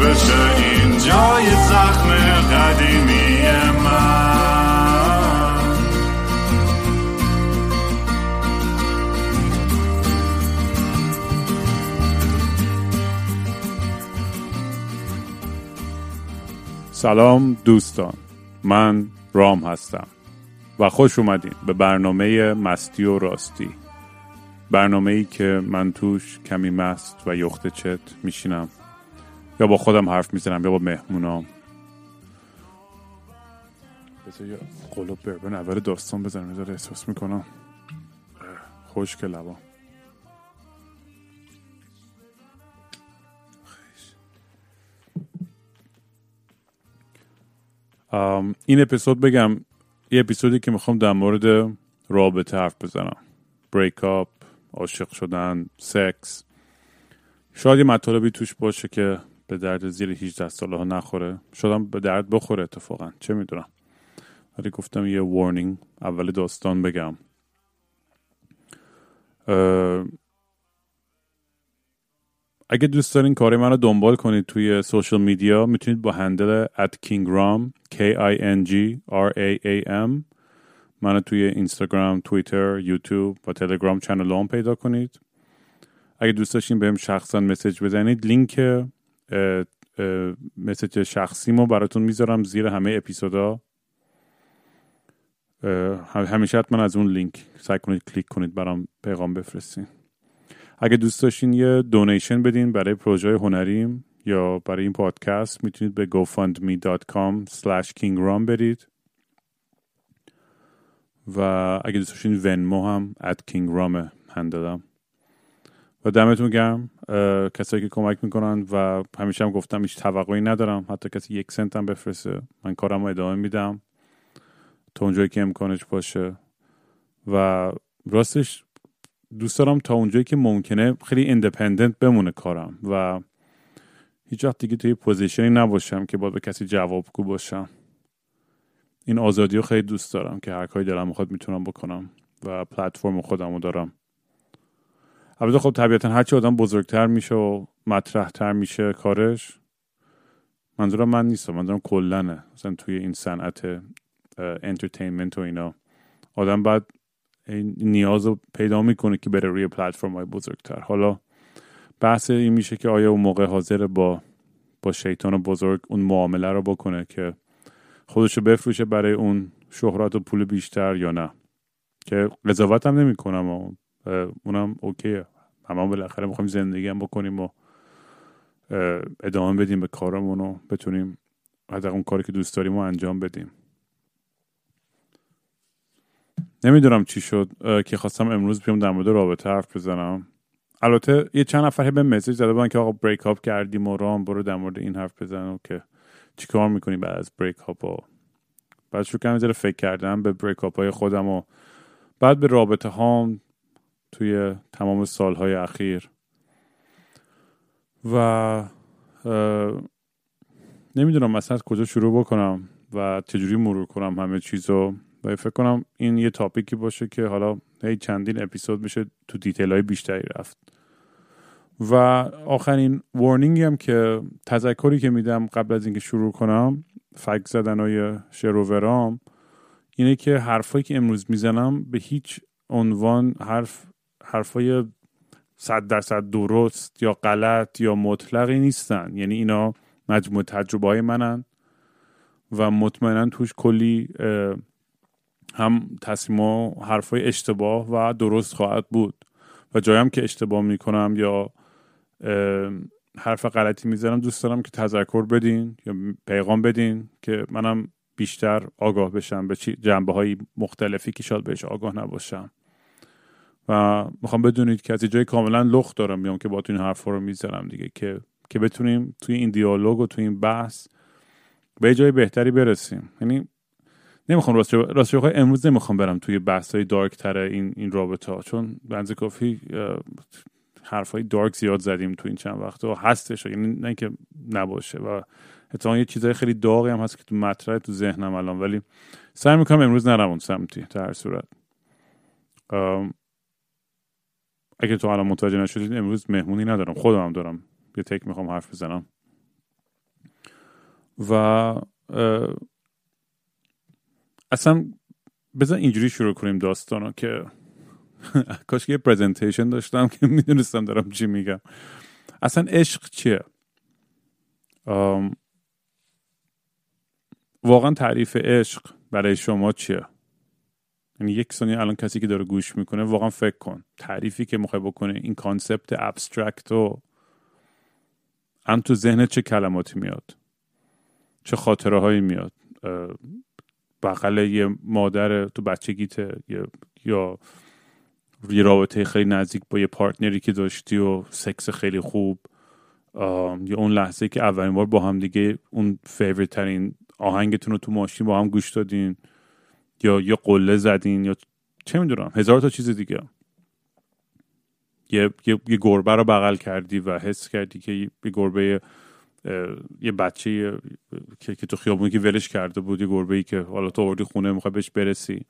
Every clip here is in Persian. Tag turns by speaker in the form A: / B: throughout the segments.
A: بشه این جای زخم قدیمی
B: سلام دوستان. من رام هستم و خوش اومدین به برنامه مستی و راستی. برنامه ای که من توش کمی مست و یخت چت میشینم. یا با خودم حرف می‌زنم یا با مهمونام بذار یه قلوب بربن اول داستان بزنم بذار احساس می‌کنم. خوش که لبام ام، این اپیزود بگم یه اپیزودی که می‌خوام در مورد رابطه حرف بزنم. بریک اپ عاشق شدن سکس شاید یه مطالبی توش باشه که به درد زیر 18 ساله ها نخوره. شاید هم به درد بخوره اتفاقا. چه می‌دونم. ولی گفتم یه warning اول داستان بگم. اگه دوست دارین کار من رو دنبال کنید توی social media می‌تونید با handle at kingram k i n g r a a m منو توی اینستاگرام، توییتر، یوتیوب و تلگرام channel پیدا کنید. اگه دوست داشتین بهم شخصا message بزنید لینک message شخصیمو براتون می‌ذارم زیر همه اپیزودا. همیشه حتما از اون لینک سعی کنید کلیک کنید برام پیغام بفرستین. اگه دوست داشتین یه donation بدین برای پروژه هنریم یا برای این پادکست می‌تونید به gofundme.com slash kingraam برید. و اگه دوست داشتین ونمو هم at kingraam handle م. و دمتون گرم. کسایی که کمک می‌کنن و همیشه هم گفتم هیچ توقعی ندارم. حتی کسی یک سنت هم بفرسته. من کارم رو ادامه میدم. تا اونجایی که امکانش باشه. و راستش دوست دارم تا اونجایی که ممکنه خیلی independent بمونه کارم. و هیچ وقت دیگه توی position ی نباشم که باید به کسی جوابگو باشم. این آزادی رو خیلی دوست دارم که هر کاری دلم می‌خواد می‌تونم بکنم و پلتفرم خودم رو دارم. البته خب طبیعتا هرچی آدم بزرگتر میشه و مطرحتر میشه کارش منظورم من نیستم منظورم کلنه. مثلا توی این صنعت انترتینمنت و اینا آدم باید این نیاز رو پیدا می‌کنه که بره روی پلتفرم های بزرگتر. حالا بحث این میشه که آیا اون موقع حاضر با با شیطان بزرگ اون معامله رو بکنه که خودشو بفروشه برای اون شهرت و پول بیشتر یا نه. که قضاوت هم نمی کنم و اونم اوکیه. همه بالاخره می‌خوایم زندگی هم بکنیم و ادامه بدیم به کارمون و بتونیم حتی اون کاری که دوست داریم رو انجام بدیم. نمی‌دونم چی شد که خواستم امروز بیام در مورد رابطه حرف بزنم. البته یه چند نفر بهم message زده بودن که آقا break up کردیم و رام برو در مورد این حرف بزن و که چیکار می‌کنی بعد از break up و بعد شروع کردم فکر کردم به break up های خودم و بعد به رابطه هام توی تمام سالهای اخیر. و نمی‌دونم مثلا کجا شروع بکنم و چجوری مرور کنم همه چیزو. و فکر کنم این یه topic ی باشه که حالا هی چندین اپیزود میشه تو detail های بیشتری رفت. و آخرین وارنینگی هم که تذکری که میدم قبل از اینکه شروع کنم فک زدن های شروورام اینه که حرفایی که امروز می‌زنم به هیچ عنوان حرف حرفای صد درصد درست یا غلط یا مطلقی نیستن. یعنی اینا مجموع تجربه های منن و مطمئنا توش کلی هم تصمیم و حرفای اشتباه و درست خواهد بود. و جایم که اشتباه می‌کنم یا حرف غلطی می‌زنم دوست دارم که تذکر بدین یا پیغام بدین که منم بیشتر آگاه بشم به جنبه های مختلفی که شاید بهش آگاه نباشم. و می‌خوام بدونید که از جای کاملا لخت دارم میام که با این حرف رو می‌زنم دیگه که که بتونیم توی این دیالوگ و توی این بحث به جای بهتری برسیم. یعنی نمی‌خوام راست راست امروز نمی‌خوام برم توی بحث های دارک تره این این رابطه ها. چون بنز کافی حرف های دارک زیاد زدیم تو این چند وقت و هستش. یعنی نه اینکه نباشه و حتی یه چیزای خیلی داغی هم هست که تو مطرح تو ذهنم الان. ولی سعی می‌کنم امروز نرم اون سمتی در صورت. اگه تو الان متوجه نشدید امروز مهمونی ندارم. خودم هم دارم. یه تک می‌خوام حرف بزنم. و اصلا بذار اینجوری شروع کنیم داستان که کاش یه presentation داشتم که می‌دونستم دارم چی میگم. اصلا عشق چیه؟ واقعا تعریف عشق برای شما چیه؟ یعنی یک ثانیه الان کسی که داره گوش می‌کنه واقعا فکر کن. تعریفی که می‌خوای بکنه این concept abstract و هم تو ذهنت چه کلماتی میاد؟ چه خاطره هایی میاد بغل یه مادر تو بچگیته یا یه رابطه خیلی نزدیک با یه partner ی که داشتی و سکس خیلی خوب. یا اون لحظه که اولین بار با هم دیگه اون favorite ترین آهنگتون رو تو ماشین با هم گوش دادین. یا یه قله زدین یا چه می‌دونم هزار تا چیز دیگه. یه, یه،, یه گربه رو بغل کردی و حس کردی که یه گربه یه بچه که, که تو خیابونی که ولش کرده بود یه گربه ای که حالا تو آوردی خونه می‌خوای بهش برسی.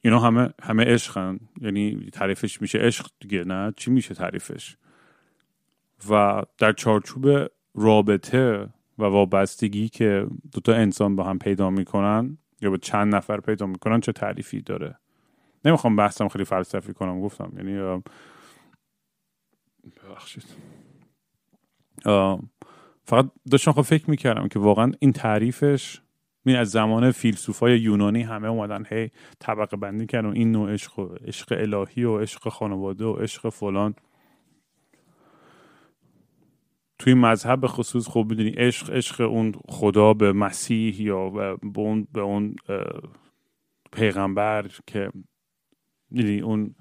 B: اینا همه همه عشقن. یعنی تعریفش میشه عشق دیگه نه؟ چی میشه تعریفش؟ و در چارچوب رابطه و وابستگی که دوتا انسان با هم پیدا می‌کنن یا با چند نفر پیدا می‌کنن چه تعریفی داره؟ نمی‌خوام بحثم خیلی فلسفی کنم گفتم. یعنی ببخشید. فقط داشتم خب فکر می‌کردم که واقعا این تعریفش این از زمان فیلسوفای یونانی همه اومدن هی طبقه بندی کردن این نوع عشق و عشق الهی و عشق خانواده و عشق فلان. توی مذهب خصوص خب می‌دونی عشق عشق اون خدا به مسیح یا به اون به اون پیغمبر که می‌دونی اون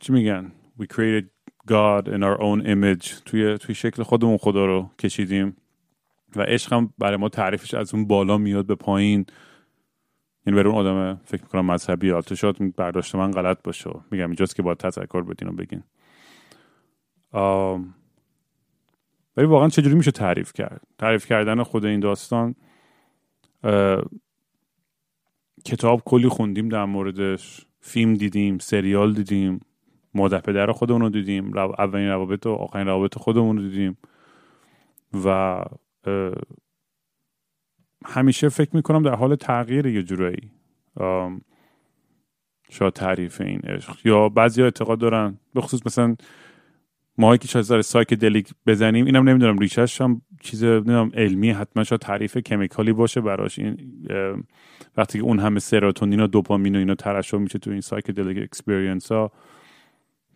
B: چی میگن؟ We created God in our own image. توی توی شکل خودمون خدا رو کشیدیم. و عشق هم برای ما تعریفش از اون بالا میاد به پایین. یعنی برای اون آدم فکر می‌کنم مذهبی آلتو شاید برداشت من غلط باشه. میگم اینجاست که باید تذکر بدین و بگین. ولی واقعا چجوری میشه تعریف کرد؟ تعریف کردن خود این داستان کتاب کلی خوندیم در موردش فیلم دیدیم سریال دیدیم مادر پدر خودمون رو دیدیم اولین روابط و آخرین روابط خودمون رو دیدیم و همیشه فکر می‌کنم در حال تغییر یه جورایی شاید تعریف این عشق یا بعضی اعتقاد دارن به خصوص مثلا ما که سایک دلیک بزنیم اینم نمی‌دونم ریشش هم چیز نمی‌دونم علمی حتما شاید تعریف کمیکالی باشه براش. این وقتی که اون همه سروتونین و دوپامین و اینا ترشح میشه تو این psychedelic experience ها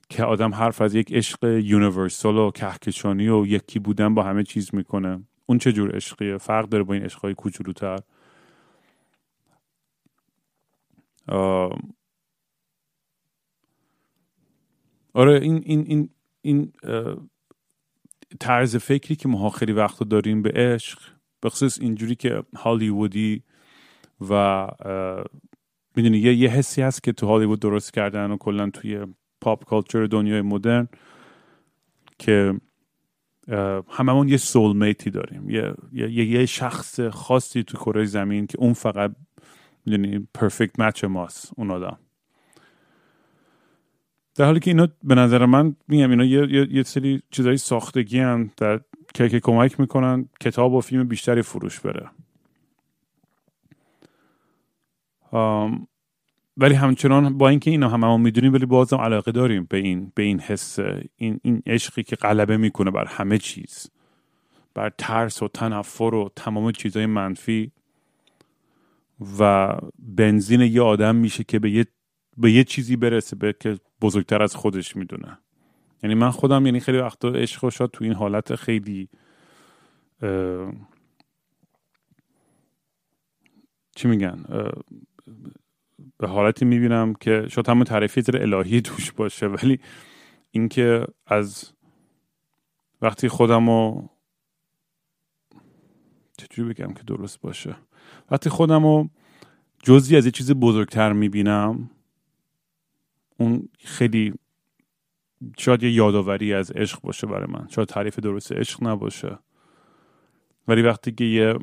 B: که آدم حرف از یک عشق universal و کهکشانی و یکی بودن با همه چیز می‌کنه. اون چه جور عشقیه؟ فرق داره با این عشقهای کوچولوتر. آره این این این این طرز فکری که ما خیلی وقت داریم به عشق به خصوص اینجوری که هالیوودی و می‌دونی یه یه حسی هست که تو هالیوود درست کردن و کلا توی پاپ کالچر دنیای مدرن که هممون یه سول میتی داریم. یه،, یه،, یه شخص خاصی تو کره زمین که اون فقط می‌دونی پرفکت مچ ماست اون آدم. در حالی که اینا به نظر من میگم اینا یه, یه،, یه سری چیزایی ساختگی هم در که, که کمک می‌کنن کتاب و فیلم بیشتری فروش بره. ولی همچنان با اینکه اینا همه می‌دونیم ولی بازم علاقه داریم به این به این حس این این عشقی که غلبه می‌کنه بر همه چیز بر ترس و تنفر و تمام چیزهای منفی و بنزین یه آدم میشه که به یه به یه چیزی برسه به که بزرگتر از خودش می‌دونه. یعنی من خودم یعنی خیلی وقتا عشق و شاد تو این حالت خیلی چی میگن؟ به حالتی می‌بینم که شاید همون تعریفی الهی توش باشه ولی اینکه از وقتی خودم رو چجوری بگم که درست باشه؟ وقتی خودم رو جزی از یه چیز بزرگتر می‌بینم اون خیلی شاید یه یادآوری از عشق باشه برای من. شاید تعریف درست عشق نباشه. ولی وقتی که یه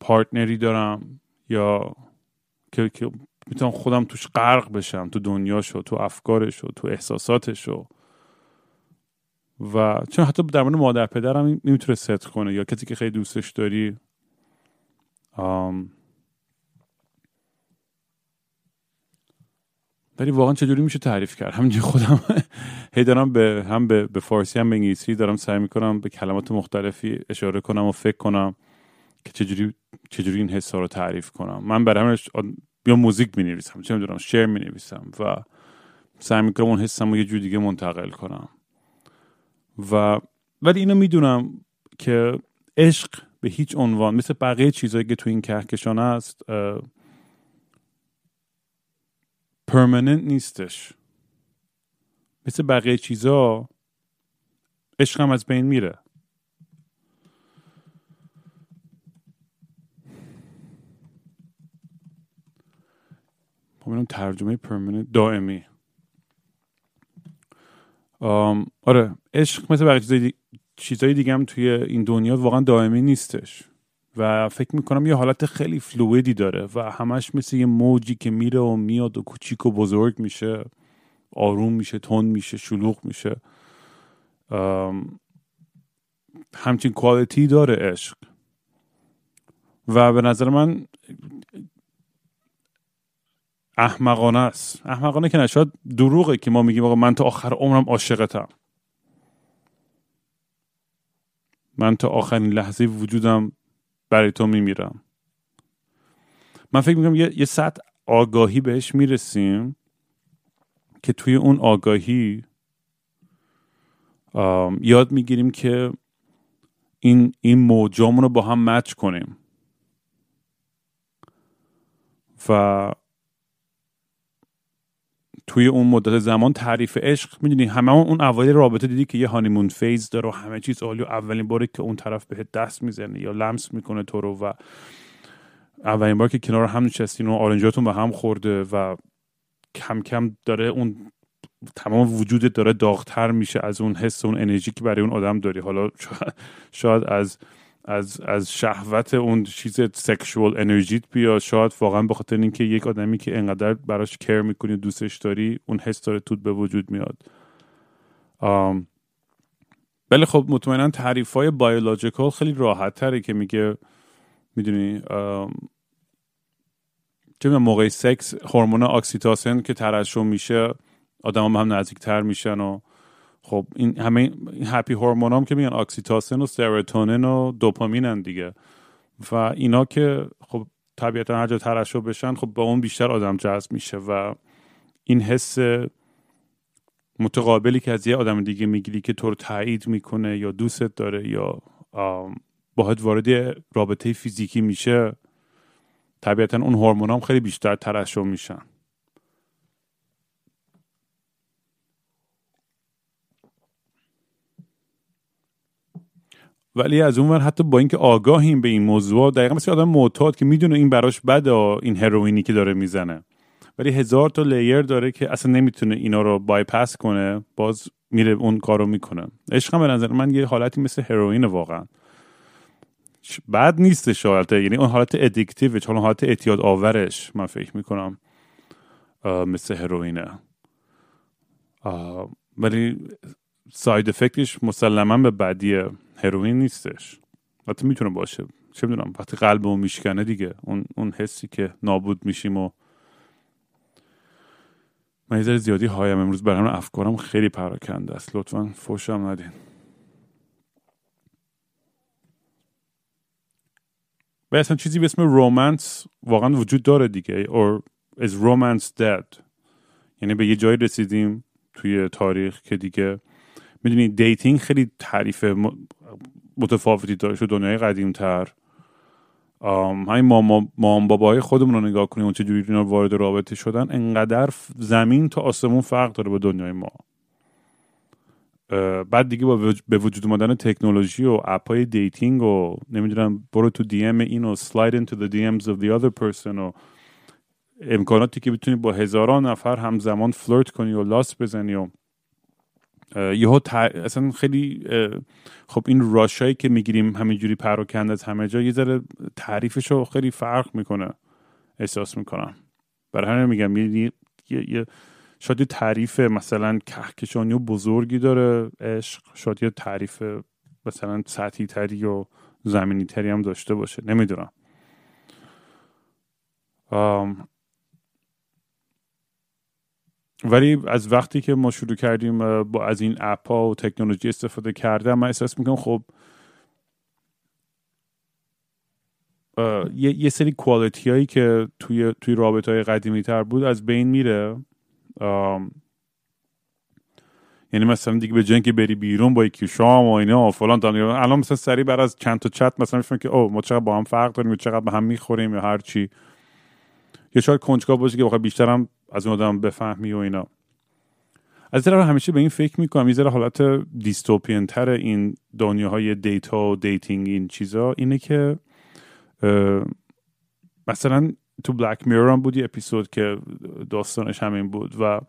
B: پارتنری دارم یا که, که می‌تونم خودم توش غرق بشم تو دنیاشو تو افکارشو تو احساساتشو. و چون حتی در مورد مادر پدرم نمی‌تونه ست کنه یا کسی که خیلی دوستش داری ولی واقعا چجوری میشه تعریف کرد؟ همینجوری خودم هی دارم به هم به, به فارسی هم به انگلیسی دارم سعی می‌کنم به کلمات مختلفی اشاره کنم و فکر کنم که چجوری چجوری این حسا رو تعریف کنم. من برای همش یا موزیک می نویسم چه می‌دونم شعر می نویسم و سعی می‌کنم اون حسم رو یه جور دیگه منتقل کنم. و ولی اینو می‌دونم که عشق به هیچ عنوان مثل بقیه چیزهایی که تو این کهکشان است پرمننت نیستش. مثل بقیه چیزا عشق هم از بین میره. خب ترجمه پرمننت دائمی. آره عشق مثل بقیه چیزای دیگه هم توی این دنیا واقعا دائمی نیستش. و فکر می‌کنم یه حالت خیلی فلویدی داره و همش مثل یه موجی که میره و میاد و کوچیک و بزرگ میشه آروم میشه تون میشه شلوغ میشه. همچین کوالیتی داره عشق. و به نظر من احمقانه است. احمقانه که نشاد دروغه که ما میگیم آقا من تا آخر عمرم عاشقتم. من تا آخرین لحظه وجودم برای تو میمیرم. من فکر می‌کنم یه, یه سطح آگاهی بهش می‌رسیم که توی اون آگاهی یاد می‌گیریم که این این موجامون رو با هم مچ کنیم. و توی اون مدت زمان تعریف عشق می‌دونی همه اون اوایل رابطه دیدی که یه هانیمون فیز داره و همه چیز عالی و اولین باری که اون طرف بهت دست می‌زنه یا لمس می‌کنه تو رو و اولین بار که کنار هم نشستین و آرنجاتون به هم خورده و کم کم داره اون تمام وجودت داره داغتر میشه از اون حس اون انرژی که برای اون آدم داری. حالا شاید از از از شهوت اون چیز سکشوال انرژیت بیا شاید واقعا به خاطر اینکه یک آدمی که انقدر براش کر می‌کنی دوستش داری اون حس داره توت به وجود میاد. بله خب مطمئنا تعریف های بایولوژیکال خیلی راحت تره که میگه می‌دونی چه موقع سکس هورمون اکسیتوسین که ترشح میشه آدم هم, هم تر میشن و خب این همه happy hormone هم که میگن اکسیتوسین و سروتونین و دوپامینن دیگه. و اینا که خب طبیعتا هر جا ترشح بشن خب با اون بیشتر آدم جذب میشه و این حس متقابلی که از یه آدم دیگه می‌گیری که تو رو تایید می‌کنه یا دوستت داره یا باید وارد رابطه فیزیکی میشه طبیعتا اون هورمون هم خیلی بیشتر ترشح میشن. ولی از اون ور حتی با اینکه آگاهیم به این موضوع دقیقا مثل آدم معتاد که می‌دونه این براش بده این هروئینی که داره می‌زنه. ولی هزار تا لیر داره که اصلا نمی‌تونه اینا رو بایپس کنه باز میره اون کارو می‌کنه. عشق به نظر من یه حالتی مثل هروئین واقعا. بد نیست شاید یعنی اون حالت addictive چون حالت اعتیاد آورش من فکر می‌کنم مثل هروئینه ولی side effect ش مسلما به بدی هروئین نیستش. حتی می‌تونه باشه. چه می‌دونم وقتی قلبمون میشکنه دیگه. اون اون حسی که نابود میشیم و من یه زیادی high م. امروز برام افکارم خیلی پراکنده است. لطفا فوشم ندین. و اصلا چیزی به اسم romance واقعا وجود داره دیگه. Or is romance dead? یعنی به یه جایی رسیدیم توی تاریخ که دیگه می‌دونی dating خیلی تعریف متفاوتی داره شد دنیای قدیم تر همین مام, مام بابای خودمون رو نگاه کنیم و چجوری اینا وارد رابطه شدن انقدر زمین تا آسمون فرق داره با دنیای ما. بعد دیگه با به وجود اومدن تکنولوژی و app های dating و نمی‌دونم برو تو DM این و slide into the DMs of the other person و امکاناتی که بتونی با هزاران نفر همزمان flirt کنی و لاس بزنی و یهو اصلا خیلی خب این rush ایی که می‌گیریم همینجوری پراکنده از همه جا یه ذره تعریفش رو خیلی فرق می‌کنه. احساس می‌کنم. برای همین میگم یه, یه, شاید یه تعریف مثلا کهکشانی و بزرگی داره عشق شاید یه تعریف مثلا سطحی تری و زمینی تری هم داشته باشه. نمی‌دونم. ولی از وقتی که ما شروع کردیم با از این اپ ها و تکنولوژی استفاده کردم من احساس می‌کنم خب یه،, یه سری quality هایی که توی توی رابطه های قدیمی تر بود از بین میره. یعنی مثلا دیگه به جنگ بری بیرون با یکی شام و اینا و فلان الان مثلا سری بر از چند تا چت مثلا می‌فهمم که او ما چقدر با هم فرق داریم چقدر به هم می‌خوریم یا هر چی. یا شاید کنجکاو باشه که بخوای بیشتر هم از اون آدم بفهمی و اینا. از طرف همیشه به این فکر می‌کنم یه حالت dystopian تر این دنیاهای data و dating این چیزا اینه که مثلا تو بلک میرور هم بود یه اپیزود که داستانش همین بود و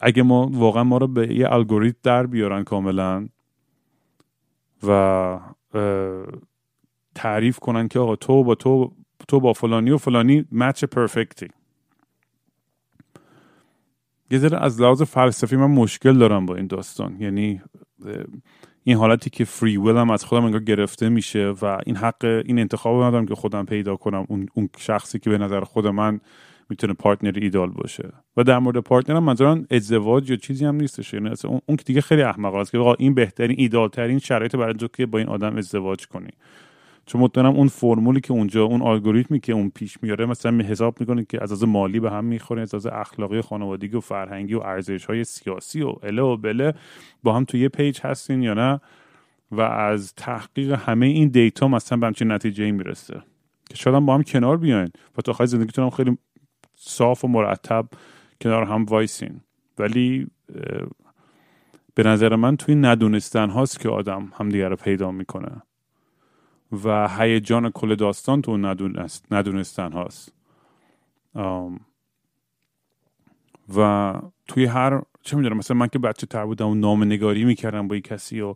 B: اگه ما واقعا ما رو به یه الگوریتم در بیارن کاملا و تعریف کنن که آقا تو با تو تو با فلانی و فلانی مچ پرفکتی. یه ذره از لحاظ فلسفی من مشکل دارم با این داستان. یعنی این حالتی که فری هم از خودم انگار گرفته میشه و این حق این انتخاب ندارم که خودم پیدا کنم. اون, شخصی که به نظر خود من می‌تونه partner ایده‌آل باشه. و در مورد partner هم منظورم ازدواج یا چیزی هم نیستش. یعنی اون, که دیگه خیلی احمق است که این بهترین ایده‌آل ترین شرایط برای تو که با این آدم ازدواج کنی. چون مطمئنم اون فرمولی که اونجا اون الگوریتمی که اون پیش میاره مثلا حساب می‌کنه که از نظر مالی به هم می‌خوره از نظر اخلاقی خانوادگی و فرهنگی و ارزش های سیاسی و اله و بله با هم تو یه page هستین یا نه؟ و از تحقیق همه این data مثلا به همچین نتیجه می‌رسه. که شاید با هم کنار بیاین. و تا خواهی زندگیتون هم خیلی صاف و مرتب کنار هم وایسین. ولی به نظر من توی ندونستن هاست که آدم همدیگه رو پیدا می‌کنه. و هیجان کل داستان تو ندونست ندونستن هاست. و توی هر چه می‌دونم مثلا من که بچه تر بودم و نام نگاری می‌کردم با یک کسی و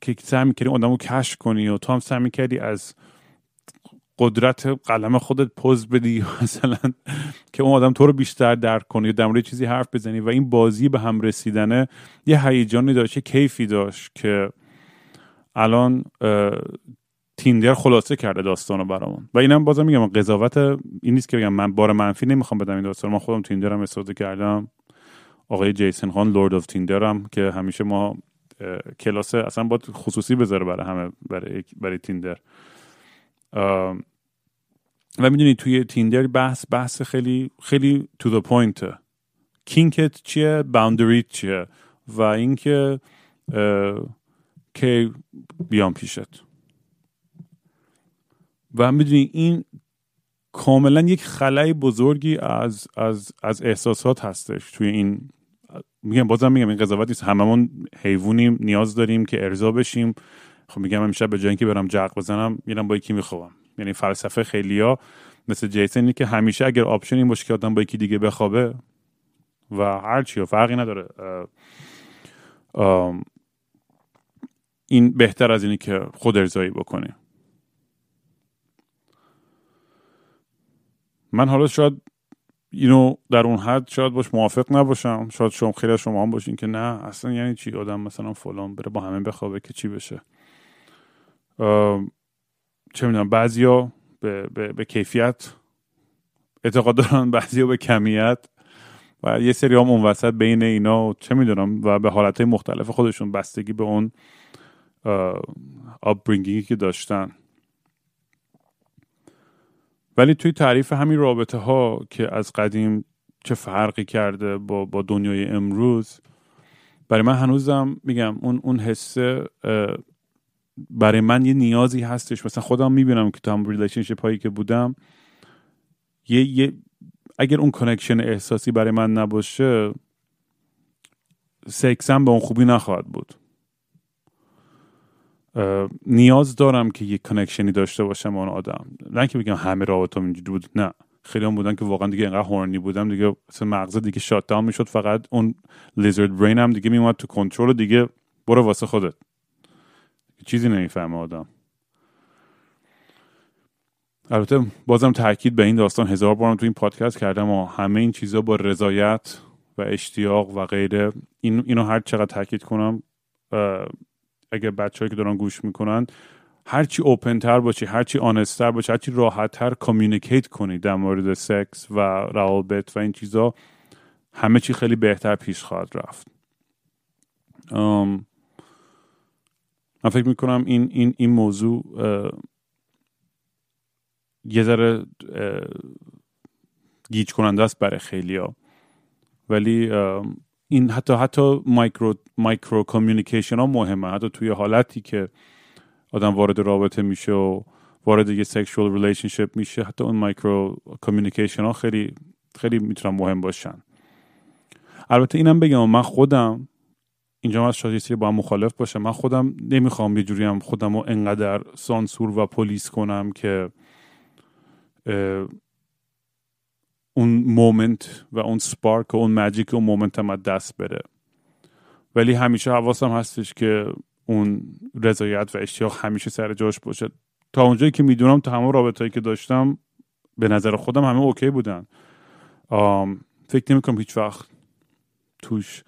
B: که سعی می‌کردی آدم رو کشف کنی و تو هم سعی می‌کردی از قدرت قلم خودت پوز بدی مثلا که اون آدم تو رو بیشتر درک کنی و در چیزی حرف بزنی. و این بازی به هم رسیدنه یه هیجانی داشت یه کیفی داشت که الان تیندر خلاصه کرده داستان رو برامون. و اینم بازم میگم قضاوت این نیست که بگم من بار منفی نمی‌خوام بدم این داستان من خودم تیندر هم استفاده کردم. آقای جیسن خان Lord of Tinder هم که همیشه ما کلاس اصلا باید خصوصی بذاره برای همه برای, برای Tinder و می‌دونی توی Tinder بحث بحث خیلی خیلی to the point kink ت چیه؟ boundary ت چیه؟ و اینکه که بیام پیشت. و می‌دونی این کاملا یک خلای بزرگی از, از, از احساسات هستش توی این میگم بازم میگم این قضاوت نیست. هممون حیوانیم نیاز داریم که ارضا بشیم. خب میگم همیشه به جایی که برم جرق بزنم میرم با یکی می‌خوام یعنی فلسفه خیلیا مثل جیسن که همیشه اگر آپشن این باشه که آدم با یکی دیگه بخوابه و هر چی فرقی نداره. این بهتر از اینی که خود ارزایی بکنی من حالا شاید اینو در اون حد شاید باش موافق نباشم. شاید شما خیلی شما هم باشین که نه اصلا یعنی چی؟ آدم مثلا فلان بره با همه بخوابه که چی بشه؟ چه می‌دونم بعضیا به, به, به کیفیت اعتقاد دارن بعضیا به کمیت. و یه سری هم اون وسط بین اینا چه می‌دونم و به حالت مختلف خودشون بستگی به اون آبرینگینگی که داشتن. ولی توی تعریف همین رابطه ها که از قدیم چه فرقی کرده با, با دنیای امروز برای من هنوزم میگم اون اون حسه برای من یه نیازی هستش. مثلا خودم می‌بینم که تو هم relationship هایی که بودم یه, یه اگر اون connection احساسی برای من نباشه سکسم به اون خوبی نخواهد بود. نیاز دارم که یه کنکشنی داشته باشم اون آدم. نه که بگم همه رابطه اینجوری بود نه. خیلی هم بودن که واقعا دیگه اینقدر هورنی بودم دیگه مثلا مغز دیگه شات داون می‌شد فقط اون لیزرد برین هم دیگه میومد تو کنترل دیگه برو واسه خودت. چیزی نمی‌فهمه آدم. البته بازم تاکید به این داستان هزار بارم تو این پادکست کردم و همه این چیزها با رضایت و اشتیاق و غیره این اینو هر چقدر تاکید کنم اگر بچه‌ای که دارن گوش می‌کنن هرچی اوپن تر باشی هرچی آنستر باشی هرچی راحت تر کامیونیکیت کنی در مورد سکس و روابط و این چیزا همه چی خیلی بهتر پیش خواهد رفت. من فکر می‌کنم این, این, این موضوع یه ذره گیج کننده است برای خیلی ها ولی این حتی حتی micro micro communication ها مهمه. حتی توی حالتی که آدم وارد رابطه میشه و وارد یه sexual relationship میشه حتی اون micro communication ها خیلی خیلی می‌تونن مهم باشن. البته اینم بگم من خودم اینجا از شاید با هم مخالف باشه من خودم نمی‌خوام یه جوری هم خودم رو انقدر سانسور و police کنم که اون moment و اون spark و اون magic و اون moment از دست بره. ولی همیشه حواسم هستش که اون رضایت و اشتیاق همیشه سر جاش باشه. تا اونجایی که می‌دونم تو همه رابطه‌هایی که داشتم به نظر خودم همه okay بودن. فکر نمی کنم هیچ وقت توش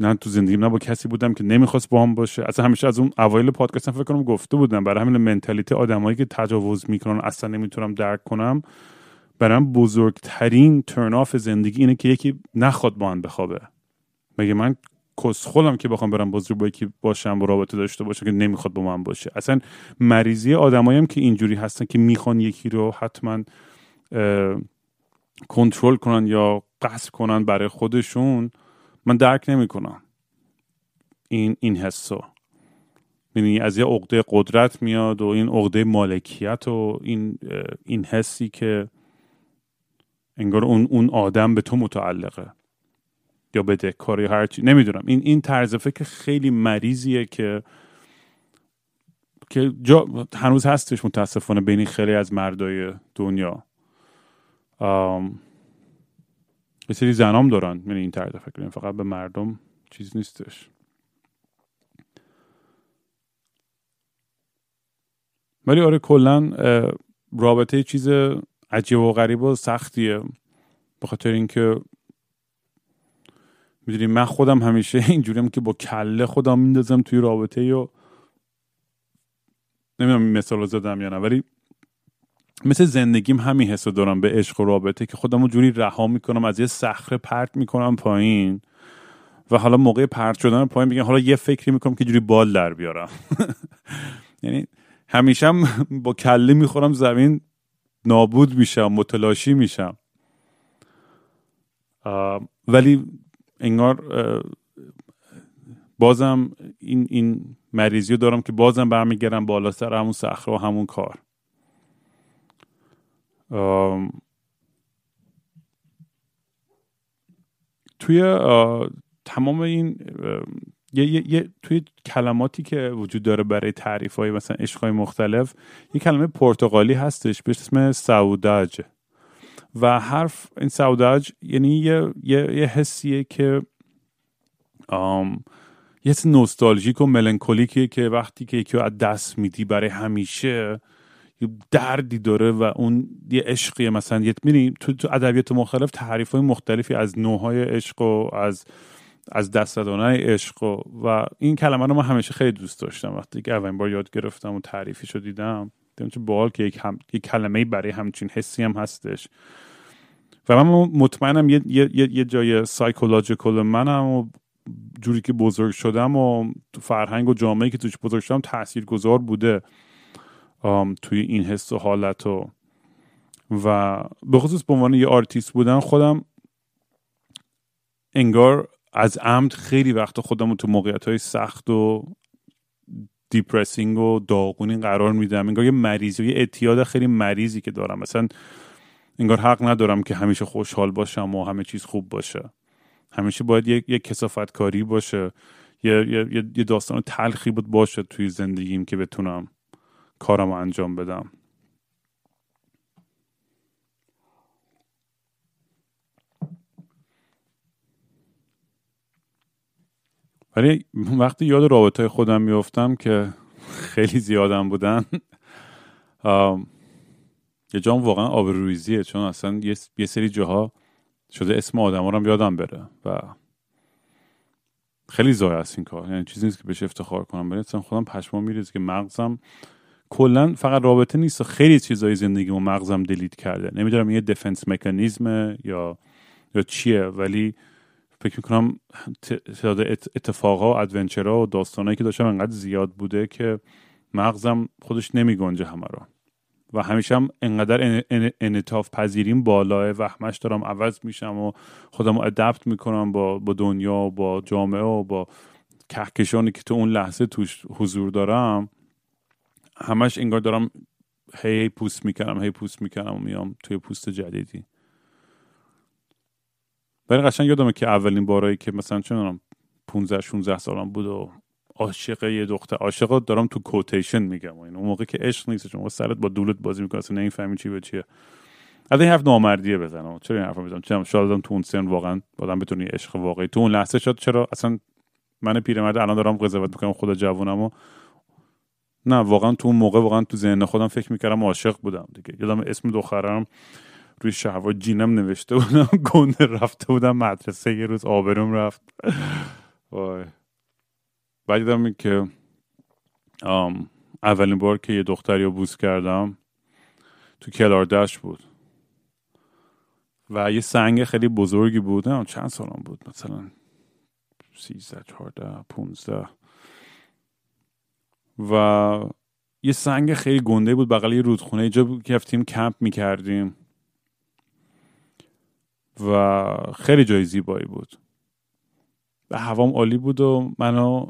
B: نه تو زندگیم نه با کسی بودم که نمی‌خواست با هم باشه. اصلا همیشه از اون اوایل پادکست فکر کنم گفته بودم. برای همین mentality آدمایی که تجاوز می‌کنن اصلا نمی‌تونم درک کنم. برام بزرگترین ترن آف زندگی اینه که یکی نخواد با هم بخوابه. مگه من خودم که بخوام برم بازی با یکی باشم و رابطه داشته باشه که نمی‌خواد با من باشه؟ اصلا مریضی آدمایی که اینجوری هستن که می‌خوان یکی رو حتما کنترل کنن یا قصد کنن برای خودشون من درک نمی‌کنم. این این حسو. یعنی از یه عقده قدرت میاد و این عقده مالکیت و این این حسی که انگار اون اون آدم به تو متعلقه. یا بده کاری هرچی نمی‌دونم. این این طرز فکر خیلی مریضیه که که جا هنوز هستش متاسفانه بین خیلی از مردای دنیا. یه سری زنام دارن. یعنی این طرز فکر فقط به مردم چیز نیستش. ولی آره کلا رابطه چیز عجیب و غریب و سختیه. به خاطر اینکه می‌دونی من خودم همیشه اینجوریم که با کله خودم میندازم توی رابطه و نمی‌دونم مثال زدم یا نه ولی مثل زندگیم همین حس دارم به عشق و رابطه که خودم جوری رها می‌کنم از یه صخره پرت می‌کنم پایین و حالا موقع پرت شدن پایین میگم حالا یه فکری می‌کنم که جوری بال در بیارم. یعنی همیشه هم با کله می‌خورم زمین نابود میشم متلاشی میشم. ولی انگار بازم این این مریضی دارم که بازم برمیگردم بالا سر همون صخره و همون کار. توی تمام این یه, یه, توی کلماتی که وجود داره برای تعریف های مثلا عشقهای مختلف یه کلمه پرتغالی هستش به اسم سعوداج و حرف این سعوداج یعنی یه, یه،, یه حسیه که یه حس نوستالژیک و ملنکولیکیه که وقتی که یکی از دست میدی برای همیشه دردی داره و اون یه عشقیه. مثلا یه تو ادبیات مختلف تعریف های مختلفی از نوعهای عشق و از از دست عشق و, و این کلمه رو من همیشه خیلی دوست داشتم. وقتی که اولین بار یاد گرفتم و تعریفی رو دیدم دیدم چه باحال که یک, هم... یک کلمه برای همچین حسی هم هستش. و من مطمئنم یه, یه, یه جای سایکولوژیکال منم و جوری که بزرگ شدم و تو فرهنگ و جامعه که توش بزرگ شدم تأثیر گذار بوده توی این حس و حالت و و به خصوص به عنوان یه آرتیست بودن خودم انگار از عمد خیلی وقت خودم تو موقعیت های سخت و depressing و داغونی قرار میدم. انگار یه مریضی یه اعتیاد خیلی مریضی که دارم. مثلا انگار حق ندارم که همیشه خوشحال باشم و همه چیز خوب باشه. همیشه باید یک یک کسافت کاری باشه. یه, یه،, یه داستان تلخی بود باشه توی زندگیم که بتونم کارم انجام بدم. ولی وقتی یاد رابطه خودم میفتم که خیلی زیادم بودن یه جام واقعا آبروریزیه چون اصلا یه سری جاها شده اسم آدم هم یادم بره و خیلی زای است این کار. یعنی چیزی نیست که بهش افتخار کنم. ولی اصلا خودم پشما میریزه که مغزم کلا فقط رابطه نیست خیلی چیزای زندگی و مغزم دلیت کرده. نمی‌دونم یه دفنس مکانیزمه یا یا چیه ولی فکر می‌کنم تعداد اتفاقها و ادونچرها و داستانهایی که داشتم انقدر زیاد بوده که مغزم خودش نمیگنجه همه رو. و همیشه هم انقدر انعطاف پذیریم بالاه و همش دارم عوض میشم و خودم رو ادپت می‌کنم با, با دنیا و با جامعه و با کهکشانی که تو اون لحظه توش حضور دارم همش انگار دارم هی, هی پوست می‌کنم هی پوست می‌کنم و میام توی پوست جدیدی. ولی قشنگ یادمه که اولین بارایی که مثلا چون 15 16 سالم بود و عاشق یه دختر عاشق دارم تو کوتیشن میگم و اون موقع که عشق نیست چون سرت با دولت بازی می‌کنه اصلا نمی‌فهمی چی به چیه. از این حرف نامردیه بزنم. چرا این حرف می‌زنم؟ چرا شاید تو اون سن واقعا آدم بتونی عشق واقعی تو اون لحظه شد چرا اصلا من پیرمرد الان دارم قضاوت می‌کنم خدا جوونم و نه واقعا تو اون موقع واقعا تو ذهن خودم فکر می‌کردم عاشق بودم دیگه. یادم اسم دخترم روی شهوا جینم نوشته بودم گنده رفته بودم مدرسه یه روز آبروم رفت. وای. بعد که اولین بار که یه دختری رو بوس کردم تو کلاردش بود. و یه سنگ خیلی بزرگی بود نه چند سالم بود مثلا سیزده چهارده پونزده. و یه سنگ خیلی گنده بود بغل یه رودخونه. اینجا رفتیم کمپ می‌کردیم. و خیلی جای زیبایی بود. و هوام عالی بود و منو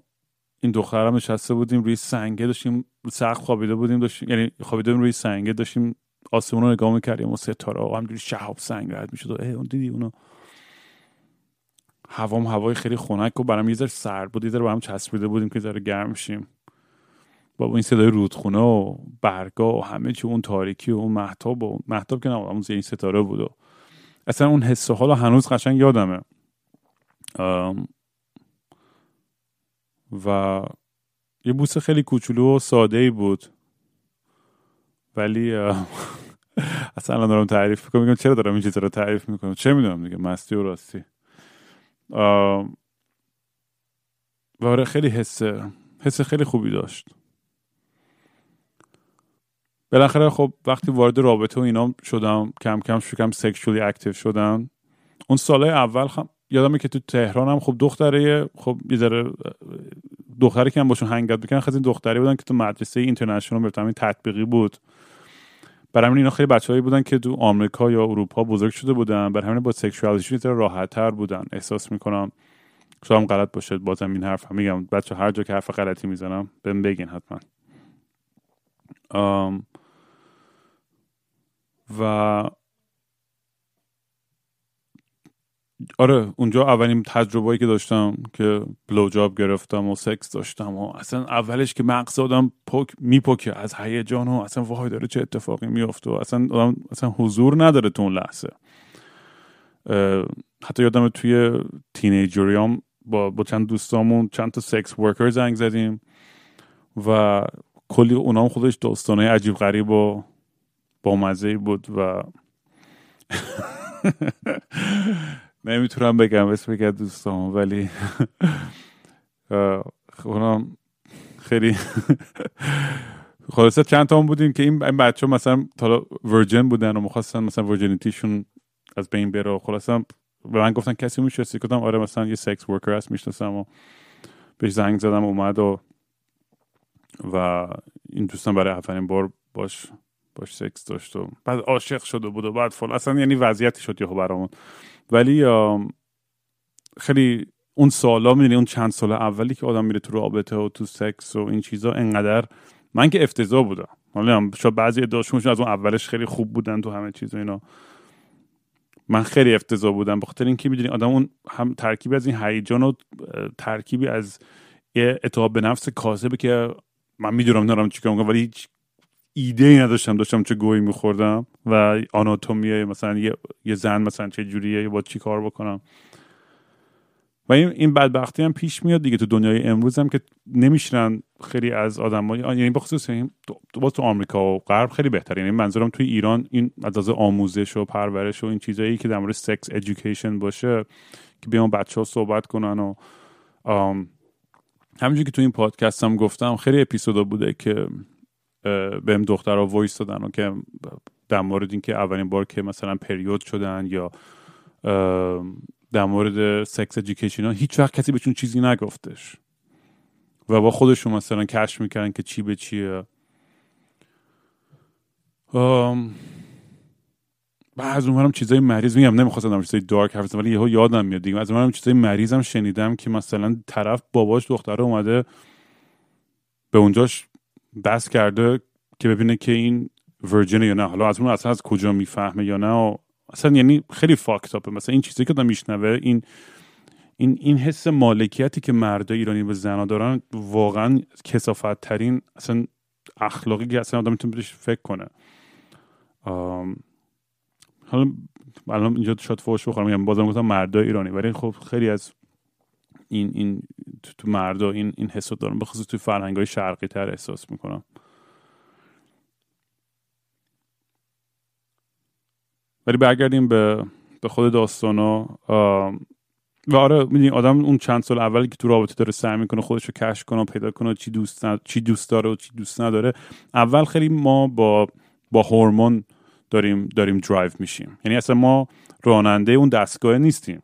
B: این دخترم نشسته بودیم روی سنگه داشتیم سقف خوابیده بودیم داشتیم یعنی خوابیده روی سنگه داشتیم آسمون رو نگاه می‌کردیم و ستاره و همجوری شهاب سنگ رد می‌شد و اون دیدی اونو؟ هوام هوای خیلی خنک و برام یه ذره سرد بود یه ذره هم چسبیده بودیم که ذره گرم شیم. با این صدای رودخونه و برگا و همه چی اون تاریکی و اون محتاب و محتاب که نه اون ستاره بود و اصلا اون حس و حالا هنوز قشنگ یادمه. و یه بوس خیلی کوچولو و ساده ای بود. ولی اصلا الان دارم تعریف می‌کنم میگم چرا دارم این چیزا رو تعریف می‌کنم؟ چه می‌دونم دیگه مستی و راستی. و آره خیلی حس حس خیلی خوبی داشت. بالاخره خب وقتی وارد رابطه و اینا شدم کم کم شکم سکشولی اکتیو شدم. اون سالهای اول خم یادمه که تو تهران هم خب دختره خب یه ذره دختری که هم باشون هنگت بکنن خیلی دختری بودن که تو مدرسه اینترنشنال به تطبیقی بود. برای همین اینا خیلی بچه‌ای بودن که تو آمریکا یا اروپا بزرگ شده بودن. برای همین با سکشوالیتیشون یه راحت تر بودن. احساس می‌کنم شاید غلط باشه بازم این حرف هم میگم. بچه هر جا که حرف غلطی می‌زنم بهم بگین حتما. و آره اونجا اولین تجربه‌ای که داشتم که جاب گرفتم و سکس داشتم و اصلا اولش که مغز آدم پک میپکه از هیجان و اصلا وای داره چه اتفاقی میفته و اصلا آدم اصلا حضور نداره تو اون لحظه. حتی یادم توی تینیجریام با, با چند دوستامون چند تا سکس ورکر زنگ زدیم و کلی اونام خودش داستانه عجیب غریب و با مزه بود و نمی‌تونم بگم اسم که دوستام ولی اونم خیلی خلاصه چند تا بودیم که این بچه مثلا تا ورجن بودن و مخواستن مثلا ورجنیتیشون از بین بره خلاصه به من گفتن کسی می‌شناسی؟ گفتم آره مثلا یه سکس ورکر هست می‌شناسم و بهش زنگ زدم اومد و و این دوستان برای اولین بار باش باش سکس داشت و بعد عاشق شده بود و بعد فل اصلا یعنی وضعیتی شد یهو برامون. ولی خیلی اون سالا می‌دونی اون چند سال اولی که آدم میره تو رابطه و تو سکس و این چیزا انقدر من که افتضاح بودم. حالا شاید بعضی ادعاشون از اون اولش خیلی خوب بودن تو همه چیز و اینا. من خیلی افتضاح بودم. بخاطر اینکه می‌دونی آدم اون هم ترکیبی از این هیجان و ترکیبی از اتحاب به نفس کاذبه که من می‌دونم نرم چیکار می‌کنم ولی هیچ ایده ای نداشتم داشتم چه گویی میخوردم و آناتومی مثلا یه, زن مثلا چه جوریه با چی کار بکنم. و این این بدبختی هم پیش میاد دیگه تو دنیای امروز هم که نمیشنن خیلی از آدم یعنی بخصوص این تو, تو آمریکا و غرب خیلی بهتر یعنی منظورم توی ایران این از آموزش و پرورش و این چیزایی که در مورد sex education باشه که بیان بچه ها صحبت کنن و همینجور که تو این پادکست هم گفتم خیلی اپیزودا بوده که بهم دخترها voice دادن و که در مورد اینکه اولین بار که مثلا پریود شدن یا در مورد سکس ادویکیشن ها هیچ وقت کسی بهشون چیزی نگفتش. و با خودشون مثلا کشف می‌کردن که چی به چیه. و از چیزای مریض میگم نمی‌خواستم چیزای دارک حرف ولی یهو یادم میاد دیگه. از اونورم چیزای مریضم شنیدم که مثلا طرف باباش دختره اومده به اونجاش بس کرده که ببینه که این ورجن یا نه. حالا از اون اصلا از کجا می‌فهمه یا نه اصلا یعنی خیلی فاکتاپه مثلا این چیزی که دارم میشنوه این این این حس مالکیتی که مرد ایرانی به زنا دارن واقعا کسافت ترین اصلا اخلاقی که اصلا آدم می‌تونه بهش فکر کنه. حالا الان اینجا شاید فوش بخورم میگم بازم گفتم مردا ایرانی ولی خب خیلی از این این تو, تو مردا این این حسو دارم. به خصوص توی فرهنگ های شرقی تر احساس می‌کنم. ولی برگردیم به به خود داستانا و آره می‌دونی آدم اون چند سال اولی که تو رابطه داره سعی می‌کنه خودش رو کشف کنه و پیدا کنه چی دوست چی دوست داره و چی دوست نداره اول خیلی ما با با هورمون داریم داریم درایو میشیم. یعنی اصلا ما راننده اون دستگاه نیستیم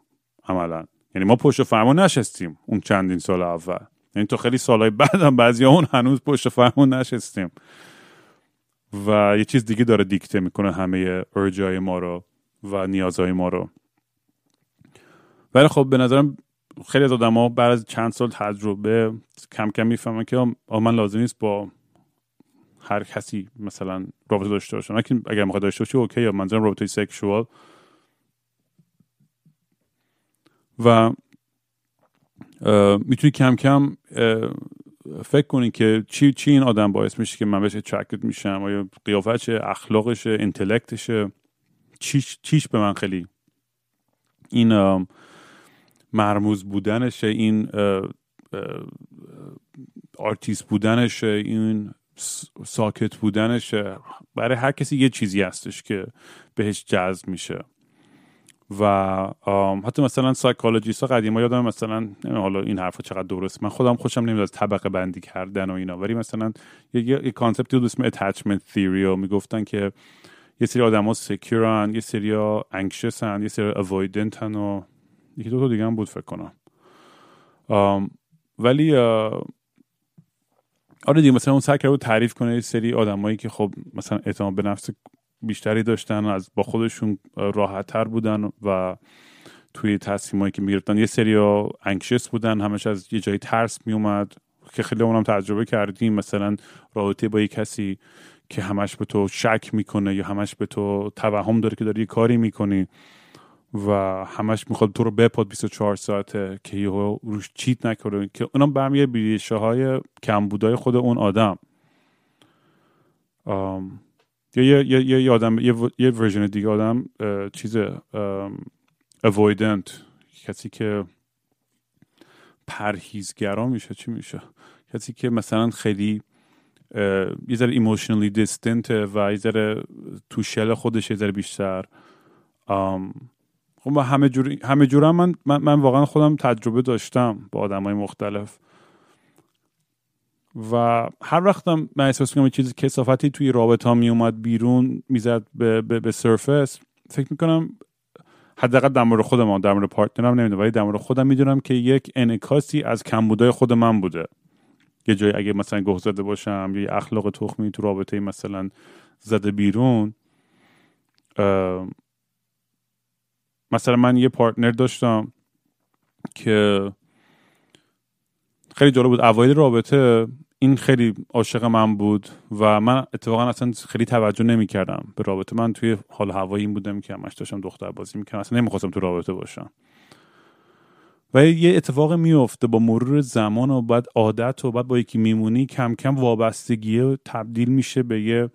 B: عملا. یعنی ما پشت فرمان نشستیم اون چندین سال اول. یعنی تو خیلی سالهای بعدم بعضی اون هنوز پشت فرمان نشستیم. و یه چیز دیگه داره دیکته می‌کنه همه ارجای ما رو و نیازهای ما رو. ولی خب به نظرم خیلی از آدم ها بعد از چند سال تجربه کم کم می‌فهمن که من لازم نیست با هر کسی مثلا رابطه داشته باشم. اگر می‌خواد داشته باشی اوکی یا منظورم رابطه سکشوال و می‌تونی کم کم فکر کنی که چی چی این آدم باعث میشه که من بهش attract میشم؟ آیا قیافشه اخلاقشه intellect شه چیش, چیش به من خیلی این مرموز بودنشه این آرتیست بودنشه این ساکت بودنشه برای هر کسی یه چیزی هستش که بهش جذب میشه. و حتی مثلا psychologist ها قدیما یادم مثلا حالا این حرف چقدر درست من خودم خوشم نمیاد از طبقه بندی کردن و اینا. ولی مثلا یه, concept ی بود اسم attachment theory و می‌گفتن که یه سری آدما secure ن یه سری anxious هن یه سری avoidant هن و یکی دو تا دیگه هم بود فکر کنم. ولی آره دیگه مثلا اون سعی کرده تعریف کنه یه سری آدمایی که خب مثلا اعتماد به نفس بیشتری داشتن از با خودشون راحت تر بودن و توی تصمیمایی که می‌گرفتن. یه سری anxious بودن همش از یه جایی ترس میومد که خیلی اونم تجربه کردیم. مثلا رابطه با یه کسی که همش به تو شک می‌کنه یا همش به تو توهم داره که داری یه کاری می‌کنی و همش می‌خواد تو رو بپاد 24 ساعته که یه روش چیت نکنه که اونم برمیگه بیریشه های کمبودای خود اون آدم. یا یه یه یه آدم یه, ورژن دیگه آدم چیز avoidant کسی که پرهیزگرا میشه چی میشه؟ کسی که مثلا خیلی یه ذره ایموشنالی دیستنت و یه ذره تو شل خودش یه ذره بیشتر. خب همه جور همه جور من, من, من واقعا خودم تجربه داشتم با آدم های مختلف. و هر وقتم من احساس کنم چیزی کسافتی توی رابطه ها می اومد بیرون می‌زد به, به, به سرفس فکر می‌کنم حداقل در مورد خودم در مورد پارتنرم نمی‌دونم ولی در مورد خودم می‌دونم که یک انعکاسی از کمبودای خود من بوده. یه جایی اگه مثلا گوه زده باشم یا اخلاق تخمی تو رابطه مثلا زده بیرون مثلا من یه پارتنر داشتم که خیلی جالب بود. اوایل رابطه این خیلی عاشق من بود و من اتفاقا اصلا خیلی توجه نمی کردم به رابطه. من توی حال هوایی این بودم که همش داشتم دختر بازی می‌کردم. اصلا نمی‌خواستم تو رابطه باشم. و یه اتفاق میفته با مرور زمان و بعد عادت و بعد با یکی میمونی کم کم وابستگی تبدیل میشه به یه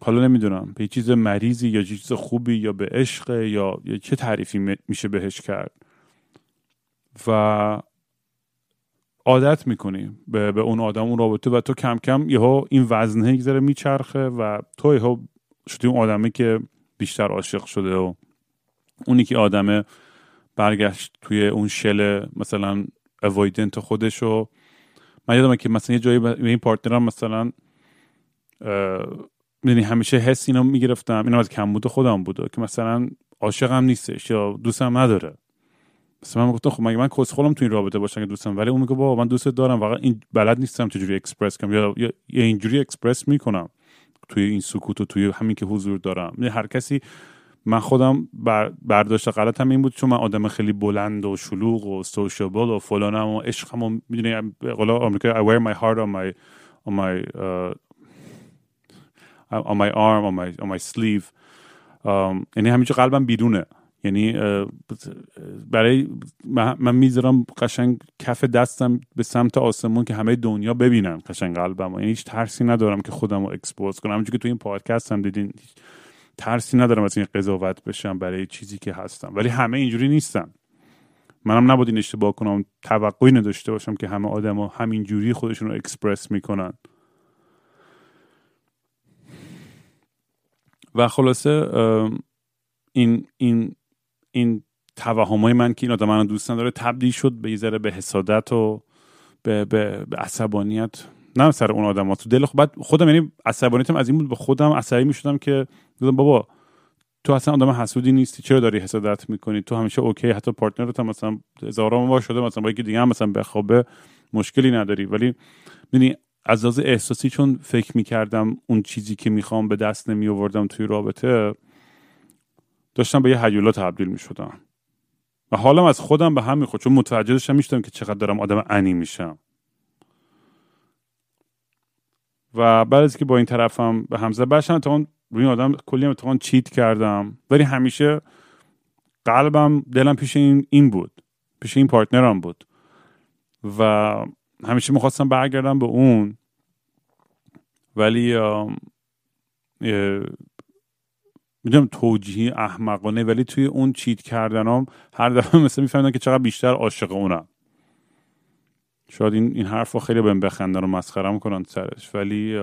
B: حالا نمی‌دونم به یه چیز مریضی یا چیز خوبی یا به عشق یا, یا چه تعریفی میشه بهش کرد. و عادت می‌کنی به, به اون آدم اون رابطه و تو کم کم یهو این وزنه یک میچرخه و تو یهو شدی اون آدمه که بیشتر عاشق شده و اونی که آدمه برگشت توی اون شل مثلا اوایدنت خودش و من یادمه که مثلا یه جایی به این پارتنرم مثلا می‌دونی همیشه حس اینو می‌گرفتم اینم از کمبود خودم بوده که مثلا عاشقم نیستش یا دوستم نداره. مثلا من گفتم خب من کسخلم تو این رابطه باشم که دوستم ولی اون میگه بابا من دوست دارم واقعا این بلد نیستم چجوری اکسپرس کنم یا, یا, اینجوری اکسپرس می‌کنم توی این سکوت و توی همین که حضور دارم. یعنی هر کسی من خودم بر برداشت غلط هم این بود چون من آدم خیلی بلند و شلوغ و sociable و فلانم و عشقم و می‌دونی قول آمریکا I wear my heart on my on my uh, on my arm on my on my sleeve. um, یعنی همینجا قلبم بیرونه. یعنی برای من می‌ذارم قشنگ کف دستم به سمت آسمون که همه دنیا ببینن قشنگ قلبم یعنی هیچ ترسی ندارم که خودم رو expose کنم. همونجور که تو این پادکست هم دیدین ترسی ندارم از این قضاوت بشم برای چیزی که هستم. ولی همه اینجوری نیستن. منم نباید این اشتباه کنم توقعی نداشته باشم که همه آدما همینجوری خودشون رو اکسپرس می‌کنن. و خلاصه این این این توهمای من که این آدم منو دوست نداره تبدیل شد به ذره به حسادت و به, به, به عصبانیت. نه سر اون آدم ها. تو دل بعد خودم یعنی عصبانیتم از این بود به خودم عصبی می‌شدم که بابا تو اصلا آدم حسودی نیستی چرا داری حسادت می‌کنی؟ تو همیشه اوکی حتی پارتنرت هم مثلا هزاران بار شده مثلا با یکی دیگه هم مثلا بخوابه مشکلی نداری. ولی ببینی از لحاظ احساسی چون فکر می‌کردم اون چیزی که می‌خوام به دست نمی آوردم توی رابطه داشتم به یه هیولا تبدیل می‌شدم. و حالم از خودم به هم می‌خورد چون متوجه داشتم می‌شدم که چقدر دارم آدم انی میشم. و بعد از که با این طرفم به همزه باشم تا اون روی آدم کلی اتفاقا چیت کردم. ولی همیشه قلبم دلم پیش این, این بود. پیش این پارتنرم بود. و همیشه می‌خواستم برگردم به اون. ولی می‌دونم توجیهی احمقانه ولی توی اون چیت کردنام هر دفعه مثل میفهمیدم که چقدر بیشتر عاشق اونم. شاید این, این حرف رو خیلی بهم بخندن و مسخرم کنن سرش ولی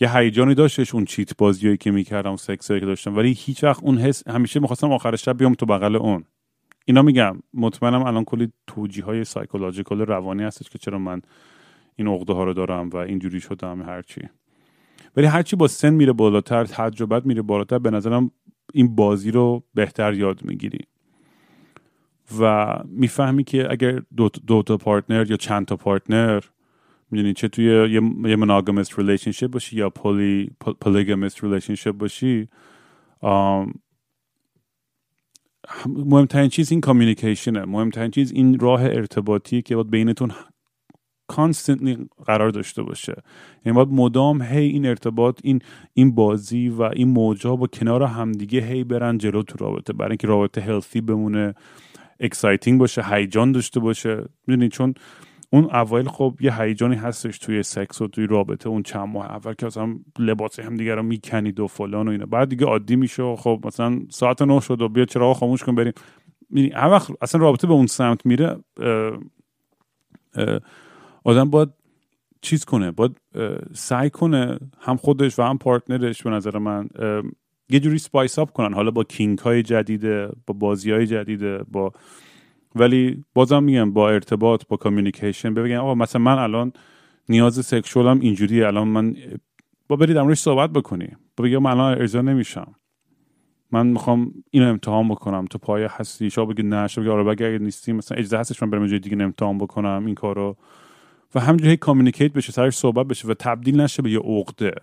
B: یه هیجانی داشتش اون چیت بازیایی که می‌کردم سکسایی که داشتم ولی هیچ وقت اون حس همیشه می‌خواستم آخر شب بیام تو بغل اون. اینا میگم. مطمئنم الان کلی توجیه های psychological روانی هستش که چرا من این عقده ها رو دارم و اینجوری شدم هرچی. ولی هرچی با سن میره بالاتر تجربت میره بالاتر به نظرم این بازی رو بهتر یاد می‌گیری. و می‌فهمی که اگر دو, دو تا partner یا چند تا partner می‌دونی چه توی یه, monogamist relationship باشی یا poly polygamist relationship باشی مهمترین چیز این communication ه مهمترین چیز این راه ارتباطی که باید بینتون constantly قرار داشته باشه. یعنی باید مدام هی این ارتباط این این بازی و این موجا با کنار همدیگه هی برن جلو تو رابطه. برای اینکه رابطه healthy بمونه exciting باشه هیجان داشته باشه. می‌دونی؟ چون اون اوایل خب یه هیجانی هستش توی سکس و توی رابطه اون چند ماه اول که اصلا لباس هم دیگه رو می‌کنید و فلان و اینا. بعد دیگه عادی میشه و خب مثلا ساعت نه شد و بیا چراغ خاموش کن بریم. اصلا رابطه به اون سمت میره آدم باید چیز کنه باید سعی کنه هم خودش و هم partner ش به نظر من یه جوری spice up کنن. حالا با kink های جدیده با بازی های جدیده با ولی بازم میگم با ارتباط با communication بگن آقا مثلا من الان نیاز sexual م اینجوریه. الان من با برید امروز صحبت بکنی. با بگم من الان ارضا نمیشم. من می‌خوام اینو امتحان بکنم. تو پای هستی. شما بگی نه. شما بگی آره اگه نیستی مثلا اجازه هستش من برم جای دیگه امتحان بکنم. این کارو. و همینجوری communicate بشه سرش صحبت بشه و تبدیل نشه به یه عقده.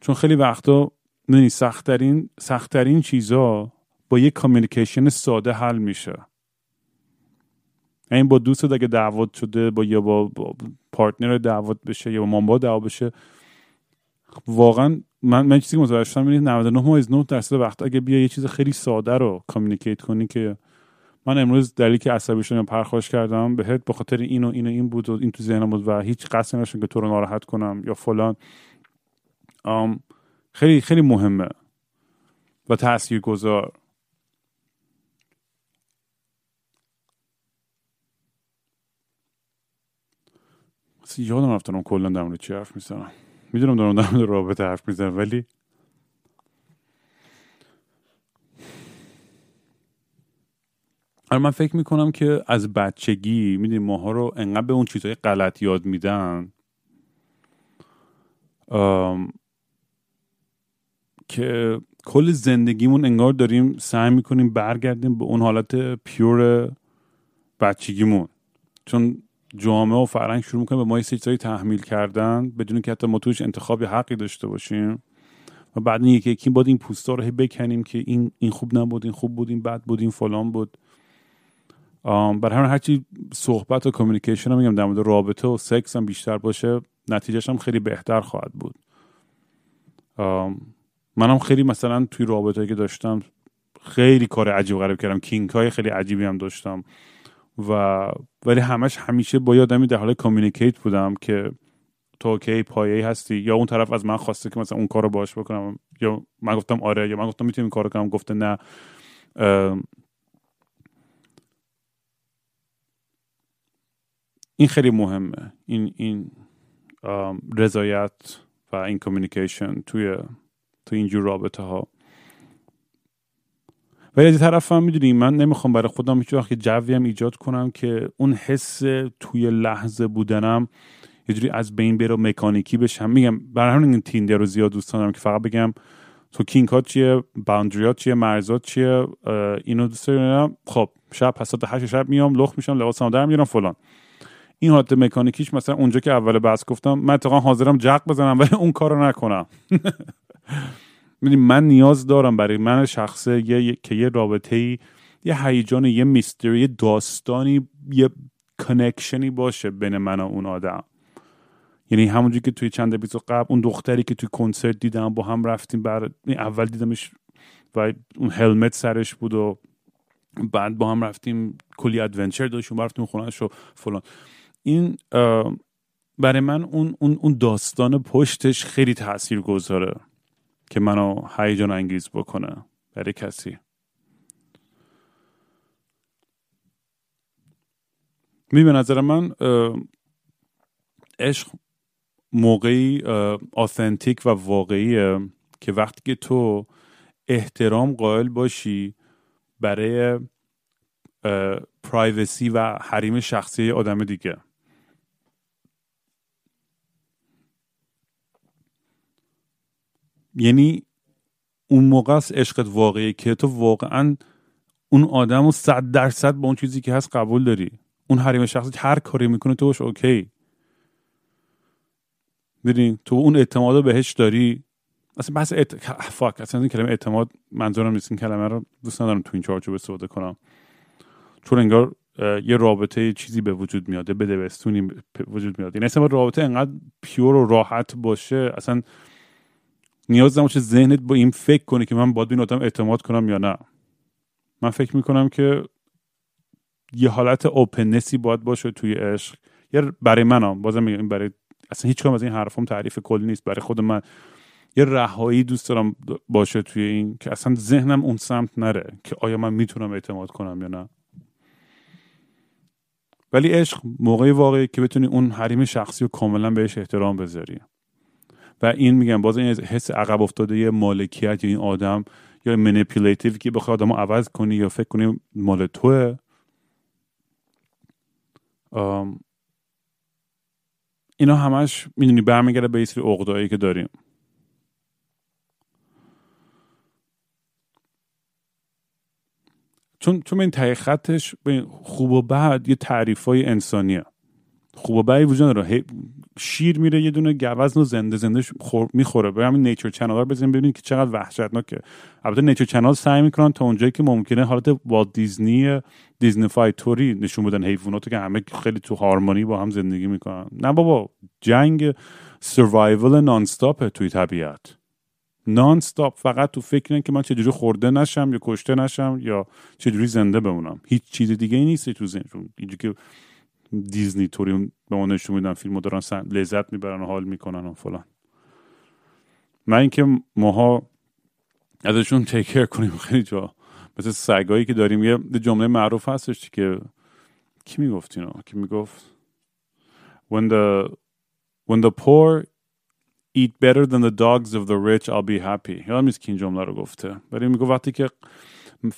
B: چون خیلی وقتا نه سختترین سختترین چیزا با یه communication ساده حل میشه. این با دوست اگه دعوت شده با یا با, با partner دعوت بشه یا با مامبا دعوت بشه واقعا من من چیزی متوجه شدم 99 ممیز 9 درصد وقت اگه بیا یه چیز خیلی ساده رو کامیونیکیت کنی که من امروز دلیلی که عصبی شدم پرخاش کردم بهت به خاطر این و این و این بود و این تو ذهنم بود و هیچ قصدی نداشتم که تو رو ناراحت کنم یا فلان. خیلی خیلی مهمه و تأثیر گذار یادم رفتم کلا در چی حرف می‌زنم. می‌دونم دارم در رابطه حرف می‌زنم ولی من فکر می‌کنم که از بچگی می‌دونی ماها رو انقدر به اون چیزهای غلط یاد میدن که کل زندگیمون انگار داریم سعی می‌کنیم برگردیم به اون حالت پیور بچگیمون. چون جامعه و فرهنگ شروع می‌کنه به ما یه تحمیل کردن بدون که حتی ما توش انتخاب حقی داشته باشیم. و بعد یکی یکی باید این پوستا رو بکنیم که این این خوب نبود این خوب بود این بد بود این فلان بود. برای همین هرچی صحبت و کمیونیکیشن هم میگم در مورد رابطه و سکس هم بیشتر باشه نتیجهش هم خیلی بهتر خواهد بود. منم خیلی مثلا توی رابطه که داشتم خیلی کار عجیب غریب کردم. kink های خیلی عجیبی هم داشتم. و ولی همش همیشه با یادمی در حال communicate بودم که تو okay پایه هستی. یا اون طرف از من خواسته که مثلا اون کار رو باش بکنم. یا من گفتم آره یا من گفتم می‌تونم این کارو کنم گفته نه. این خیلی مهمه. این این رضایت و این communication توی تو اینجور رابطه ها ولی از طرف هم می‌دونی من نمی‌خوام برای خودم هیچ وقت جوی هم ایجاد کنم که اون حس توی لحظه بودنم یه جوری از بین بره مکانیکی بشم میگم برای همین تیندر رو زیاد دوست دارم که فقط بگم تو کینگ ها چیه باوندریات چیه مرزات چیه اینو دوست دارم. خب شب پس هشت شب میام لخ میشم لباسم در میارم فلان. این حالت مکانیکیش مثلا اونجا که اول بحث گفتم من اتفاقا حاضرم جق بزنم ولی اون کارو نکنم. من نیاز دارم برای من شخصه یه، که یه رابطه ای یه هیجان یه میستری یه داستانی یه کنکشنی باشه بین من و اون آدم. یعنی همونجوری که توی چند اپیزود قبل اون دختری که توی کنسرت دیدم با هم رفتیم بر اول دیدمش و اون هلمت سرش بود و بعد با هم رفتیم کلی ادونچر داشتیم رفتیم خونهش و فلان. این برای من اون, اون, اون داستان پشتش خیلی تاثیر گذاره که منو هیجان انگیز بکنه برای کسی. می به نظر من عشق موقعی آثنتیک و واقعیه که وقتی که تو احترام قائل باشی برای پرایوسی و حریم شخصی آدم دیگه. یعنی اون موقع است عشقت واقعی که تو واقعا اون آدم رو صد درصد با اون چیزی که هست قبول داری. اون حریم شخصی هر کاری می‌کنه تو باش اوکی. ببین تو اون اعتماد بهش داری. اصلا بحث اعت... فاک اصلا این کلمه اعتماد منظورم نیست. این کلمه رو دوست ندارم تو این چارچوب استفاده کنم. چون انگار یه رابطه چیزی به وجود میاد به دوستونی وجود میاد. این اصلا رابطه انقدر پیور و راحت باشه اصلا نیاز نباشه ذهنت با این فکر کنه که من باید به این آدم اعتماد کنم یا نه. من فکر می‌کنم که یه حالت اوپنسی باید باشه توی عشق. یا برای منم بازم میگم برای اصلا هیچ از این حرفم تعریف کلی نیست. برای خود من یه رهایی دوست دارم باشه توی این که اصلا ذهنم اون سمت نره که آیا من می‌تونم اعتماد کنم یا نه. ولی عشق موقعی واقعی که بتونی اون حریم شخصی رو کاملا بهش احترام بذاری. و این میگم باز این حس عقب افتاده یه مالکیت یا این آدم یا منیپولیتیو که بخواد آدم عوض کنی یا فکر کنی مال توه. اینا همش می‌دونی برمیگرده به یه سری که داریم. چون چون این تای خطش خوب و بد یه تعریف های انسانیه. خوب و بدی وجود داره شیر میره یه دونه گوزن و زنده زنده می‌خوره. به همین Nature Channel رو بزنین ببینید که چقدر وحشتناکه. البته Nature Channel سعی می‌کنن تا اونجایی که ممکنه حالت با Disney Disneyfy طوری نشون بدن. حیواناتو که همه خیلی تو harmony با هم زندگی می‌کنن. نه بابا جنگ survival نان توی طبیعت. نان ستاپ فقط تو فکر که من چجوری خورده نشم یا کشته نشم یا چجوری زنده بمونم. هیچ چیز دیگه ای نیست تو اینجوری که دیزنی توری به ما نشون میدن فیلمو دارن لذت می‌برن و حال می‌کنن و فلان. من اینکه ماها ازشون تیکر کنیم خیلی جا. مثل سگایی که داریم یه جمله معروف هستش که کی می‌گفت اینو؟ کی می‌گفت؟ When the when the poor eat better than the dogs of the rich I'll be happy. یادم نیست که این جمله رو گفته. ولی میگه وقتی که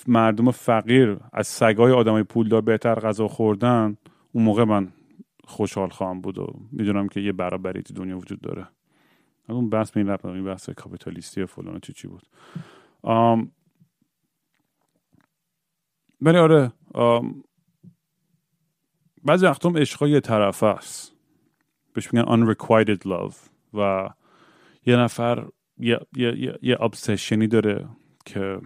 B: مردم فقیر از سگای آدمای پولدار بهتر غذا خوردن اون موقع من خوشحال خواهم بود و می‌دونم که یه برابری تو دنیا وجود داره. اون بحث به این این بحث کاپیتالیستی فلان چی چی بود. آم آره بعضی وقتا عشقا یه طرف است. بهش میگن unrequited love و یه نفر یه, یه, یه, obsession ی داره که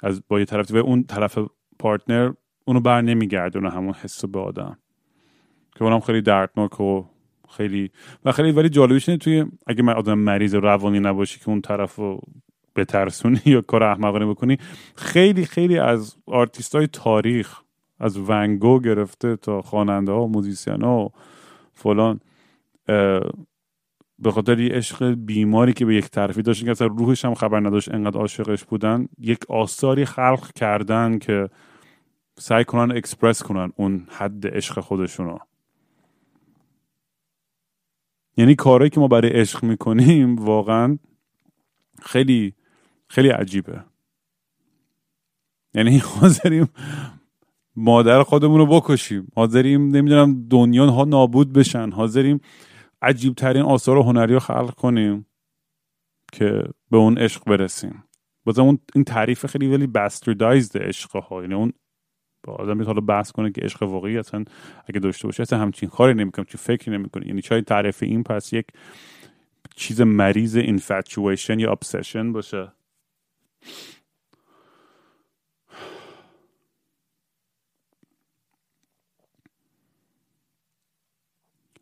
B: از با یه طرف و اون طرف partner اونو بر نمیگردونه همون حس به آدم. که اونم خیلی دردناک و خیلی و خیلی ولی جالبش اینه توی اگه من آدم مریض روانی نباشی که اون طرف رو بترسونی یا کار احمقانه بکنی خیلی خیلی از آرتیست های تاریخ از ونگوگ گرفته تا خواننده ها و musician ها و فلان به خاطر یه عشق بیماری که به یک طرفی داشت که اصلا روحش هم خبر نداشت انقدر عاشقش بودن یک آثاری خلق کردن که سعی کنن اکسپرس کنن اون حد عشق خودشونو. یعنی کارهایی که ما برای عشق می‌کنیم واقعا خیلی خیلی عجیبه. یعنی حاضریم مادر خودمون رو بکشیم. حاضریم نمی‌دونم دنیا ها نابود بشن. حاضریم عجیب ترین آثار هنری رو خلق کنیم که به اون عشق برسیم. بازم اون این تعریف خیلی ولی باستردایزد عشق ها یعنی اون با آدم حالا بحث کنه که عشق واقعی اصلا اگه داشته باشه اصلا همچین کاری نمی‌کنه چی فکری نمی‌کنه. یعنی چای تعریف این پس یک چیز مریض infatuation یا obsession باشه.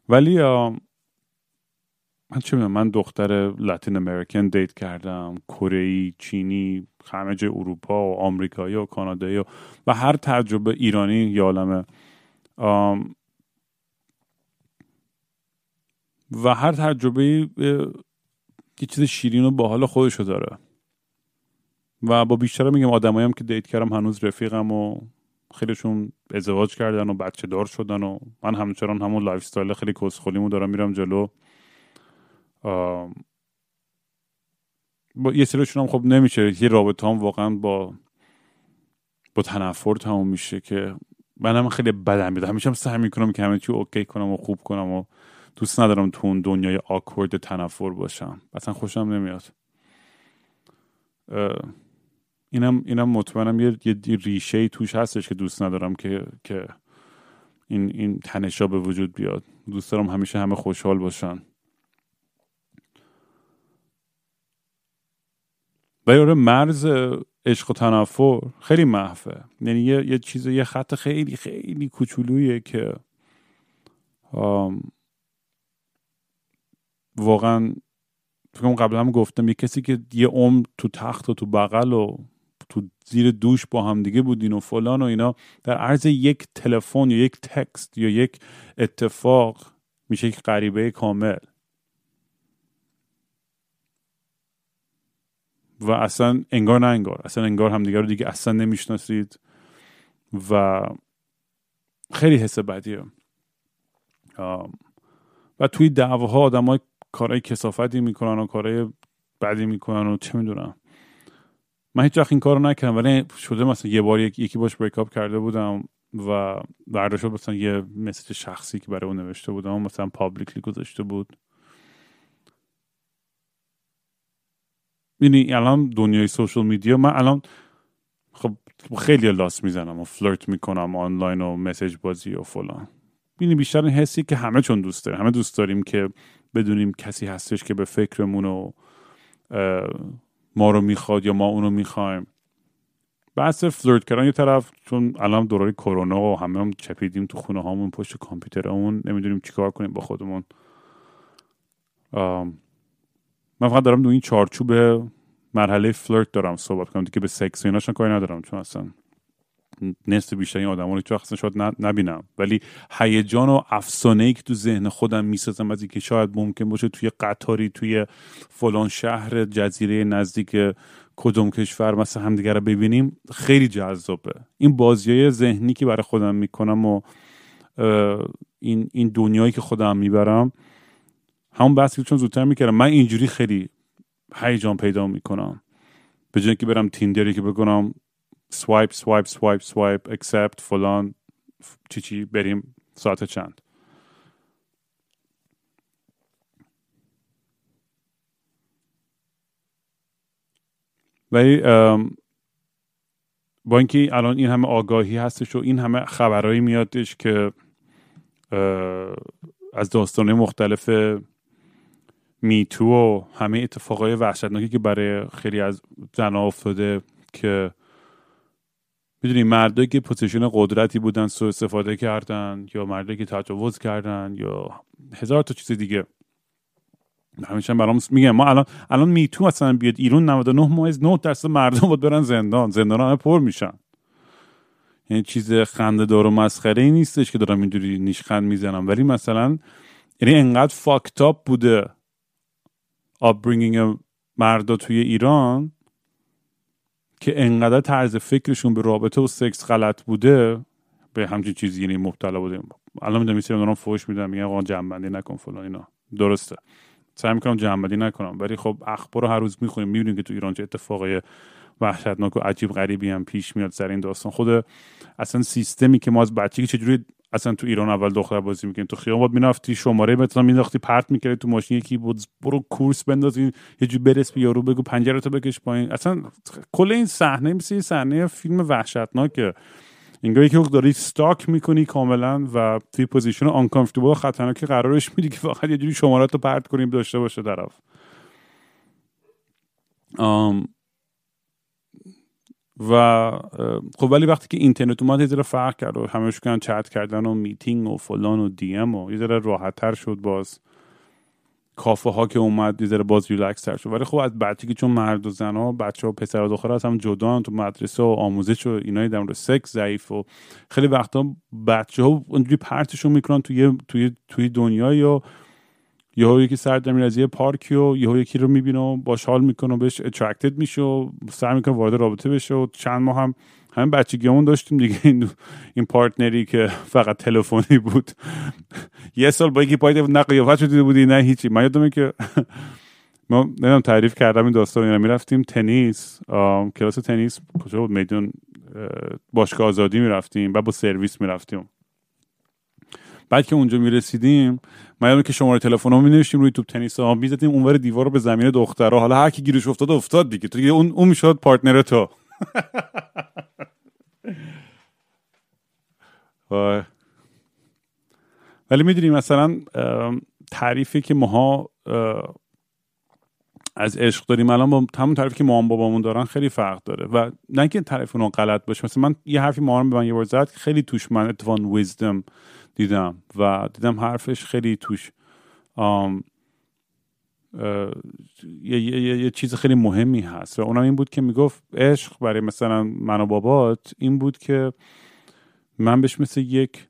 B: ولی من چه من دختر لاتین امریکن دیت کردم کره چینی همه جای اروپا و آمریکایی و کانادایی و, و هر تجربه ایرانی یا عالمه. و هر تجربه یه چیز شیرین و باحال خودشو داره. و با بیشتر میگم آدمایی هم که date کردم هنوز رفیقم و خیلیشون ازدواج کردن و بچه دار شدن و من همچنان همون lifestyle خیلی کسخولیمو دارم میرم جلو. با یه سریشون هم خب نمیشه. یه رابطه هم واقعا با با تنفر تموم میشه که منم خیلی بدم میاد. همیشه هم سعی می‌کنم که همه چی okay کنم و خوب کنم و دوست ندارم تو اون دنیای آکورد تنفر باشم. اصلا خوشم نمیاد. اینم اینم مطمئنم یه, یه ریشه توش هستش که دوست ندارم که که این این تنشا به وجود بیاد. دوست دارم همیشه همه خوشحال باشن. ولی آره مرز عشق و تنفر. خیلی محفه یعنی یه, یه چیز یه خط خیلی خیلی کوچولویه که واقعا فکر قبلا هم گفتم یه کسی که یه عمر تو تخت و تو بغل و تو زیر دوش با هم دیگه بودین و فلان و اینا در عرض یک تلفن یا یک تکست یا یک اتفاق میشه یک غریبه کامل. و اصلا انگار نه انگار اصلا انگار همدیگه رو دیگه اصلا نمی‌شناسید و خیلی حس بدیه. و توی دعواها آدم های کارهای کثافتی می‌کنن و کارهای بدی می‌کنن و چه می‌دونم. من هیچ وقت این کارو نکردم ولی شده مثلا یه بار یکی باش break up کرده بودم و برداشت مثلا یه message شخصی که برای اون نوشته بودم مثلا publicly گذاشته بود. یعنی الان دنیای social media من الان خب خیلی لاس می‌زنم و flirt می‌کنم آنلاین و message بازی و فلان. این بیشتر این حسی که همه چون دوست داریم همه دوست داریم که بدونیم کسی هستش که به فکرمون و ما رو می‌خواد یا ما اونو می‌خوایم. بحث فلرت کردن یه طرف چون الان دورای کرونا و همه هم چپیدیم تو خونه هامون پشت کامپیوترمون نمی‌دونیم چیکار کنیم با خودمون. من فقط دارم دو این چارچوب مرحله فلرت دارم صحبت کنم دیگه به سکس و ایناشون کاری ندارم چون اصلا نصف بیشتر این آدم رو اصلا شاید نبینم. ولی هیجان و افسانه ای که تو ذهن خودم می‌سازم از اینکه شاید ممکن باشه توی قطاری توی فلان شهر جزیره نزدیک کدوم کشور مثل همدیگه رو ببینیم خیلی جذابه. این بازی ذهنی که برای خودم می‌کنم و این, این دنیایی که خودم می‌برم همون بحثی چون زودتر می‌کردم من اینجوری خیلی هیجان پیدا می‌کنم. به جای که برم Tinder ی که بکنم swipe swipe swipe swipe accept فلان چی چی بریم ساعت چند. ولی با اینکه الان این همه آگاهی هستش و این همه خبرهایی میادش که از داستانه مختلف MeToo و همه اتفاقای وحشتناکی که برای خیلی از زنها افتاده که می‌دونی مردایی که position قدرتی بودن سو استفاده کردن یا مردایی که تجاوز کردن یا هزار تا چیز دیگه. همیشه برام میگم ما الان الان MeToo مثلا بیاد ایران 99 ممیز 9 درصد مردم بود برن زندان. زندان همه پر میشن. یعنی چیز خنده دار و مسخره نیستش که دارم اینجوری نیشخند می‌زنم. ولی مثلا یعنی انقدر fucked up بوده. upbringing مردا توی ایران که انقدر طرز فکرشون به رابطه و سکس غلط بوده به همچین چیزی یعنی مبتلا بوده. الان می‌دونم میسیم دارم فوش میدم میگن آقا جمع‌بندی نکن فلان اینا. درسته. سعی می‌کنم جمع‌بندی نکنم ولی خب اخبار رو هر روز می‌خونیم می‌بینیم که تو ایران چه اتفاقای وحشتناک و عجیب غریبی هم پیش میاد سر این داستان. خود اصلا سیستمی که ما از بچگی چجوری اصلا تو ایران اول دختر بازی می‌کنیم تو خیابان بود می‌رفتی شماره مثلا مینداختی پرت می‌کردی تو ماشین. یکی بود برو کورس بنداز یه جوری برس به یارو بگو پنجره تو بکش پایین. اصلا کل این صحنه مثل این صحنه فیلم وحشتناکه. انگار که داری stalk می‌کنی کاملا و توی position uncomfortable خطرناکی قرارش میدی که فقط یه جوری شمارات رو پرت کنیم داشته باشه طرف. و خب ولی وقتی که اینترنت اومد یه ذره فرق کرد و همه کردن چت کردن و میتینگ و فلان و DM و یه ذره راحت تر شد باز. کافه ها که اومد یه ذره باز ریلکس تر شد. ولی خب از که چون مرد و زن ها بچه و پسر و دختر هم جدا تو مدرسه و آموزش و اینای در سکس ضعیف و خیلی وقتا بچه ها اونجوری پرتشون می‌کنن توی توی توی دنیا یا یهو یکی سر در از یه پارکی و یهو یکی رو می‌بینه و باش حال می‌کنه و بهش attracted میشه و سعی می‌کنه وارد رابطه بشه و چند ماه هم همین بچگیمون داشتیم دیگه. این این partner ی که فقط تلفنی بود. یه سال با یکی پایده نه قیافت دیده بودی؟ نه هیچی. من یادمه که ما نمی‌دونم تعریف کردم این داستان اینا می‌رفتیم تنیس. کلاس تنیس کجا بود؟ میدون باشگاه آزادی می‌رفتیم و با سرویس می‌رفتیم. بعد که اونجا می‌رسیدیم ما که شماره تلفن ها می روی توپ تنیس ها می‌زدیم اونور دیوار رو به زمین دخترها حالا هر کی گیرش افتاد افتاد دیگه. تو اون اون می‌شد partner تو. ولی می‌دونیم مثلا تعریفی که ماها از عشق داریم الان با همون تعریفی که مامان بابامون دارن خیلی فرق داره. و نه اینکه تعریف اون غلط باشه. مثلا من یه حرفی مامان به من یه بار زد خیلی توش من اتفاقا ویزدم دیدم و دیدم حرفش خیلی توش آم یه،, یه،, یه،, چیز خیلی مهمی هست و اونم این بود که می‌گفت عشق برای مثلا من و بابات این بود که من بهش مثل یک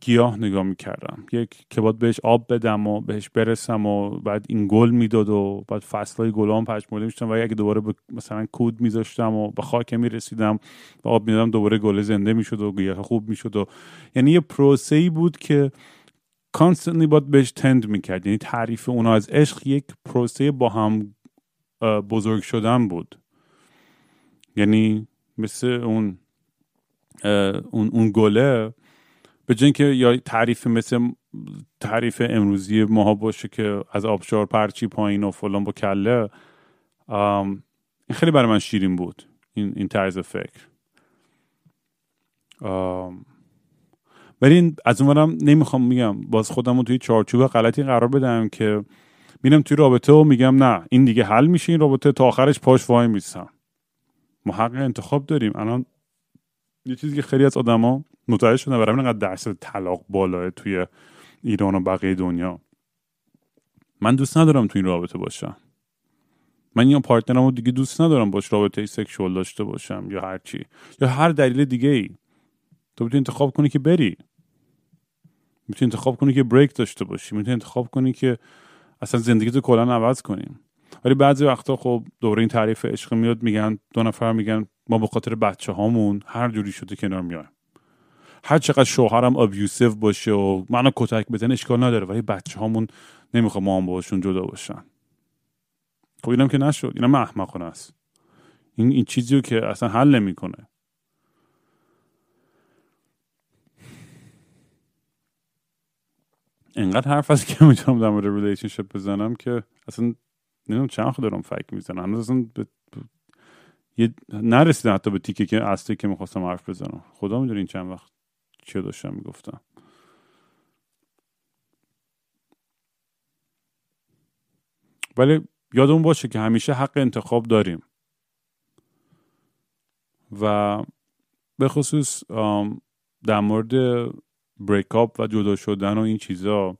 B: گیاه نگاه می‌کردم. یک که باید بهش آب بدم و بهش برسم و بعد این گل می‌داد و بعد فصلهای گلام پشمرده میشتم و اگه دوباره مثلا کود میذاشتم و به خاک می‌رسیدم و آب می‌دادم دوباره گل زنده می‌شد و گیاه خوب می‌شد و یعنی یه پروسه ای بود که کانستنتلی باید بهش تند می‌کرد. یعنی تعریف اونا از عشق یک پروسه با هم بزرگ شدن بود. یعنی مثل اون اون اون گله به جای که یا تعریف مثل تعریف امروزی ماها باشه که از آبشار پرچی پایین و فلان با کله این خیلی برای من شیرین بود این, این طرز فکر. ولی از اونورم نمی‌خوام میگم باز خودم رو توی چارچوب غلطی قرار بدم که میرم توی رابطه و میگم نه این دیگه حل میشه این رابطه تا آخرش پاش وای میستم. ما حق انتخاب داریم. الان یه چیزی که خیلی از آدما متوجه شدن برای اینقدر درصد طلاق بالاه توی ایران و بقیه دنیا. من دوست ندارم تو این رابطه باشم. من یا پارتنرم رو دیگه دوست ندارم باش رابطه سکشوال داشته باشم یا هر چی. یا هر دلیل دیگه ای تو می‌تونی انتخاب کنی که بری. می‌تونی انتخاب کنی که بریک داشته باشی. می‌تونی انتخاب کنی که اصلا زندگی تو کلا عوض کنیم. ولی بعضی وقتا خب دوره این تعریف عشق میاد میگن دو نفر میگن ما به خاطر بچه هامون هر جوری شده کنار میایم. هر چقدر شوهرم ابیوسیو باشه و منو کتک بزنه اشکال نداره ولی بچه هامون نمی‌خوام ما هم باشون جدا باشن. خب اینم که نشد. اینم احمقانه است. این این چیزی رو که اصلا حل نمی‌کنه. انقدر حرف هست که می‌تونم در مورد ریلیشنشپ بزنم که اصلا نمی‌دونم چند خود دارم فکر می‌زنم. هنوز اصلا ب... یه نرسیدم حتی به تیکه که اصلی که می‌خواستم حرف بزنم. خدا می‌دونه این چند وقت چه داشتم می‌گفتم؟ ولی یادمون باشه که همیشه حق انتخاب داریم. و به خصوص در مورد break up و جدا شدن و این چیزا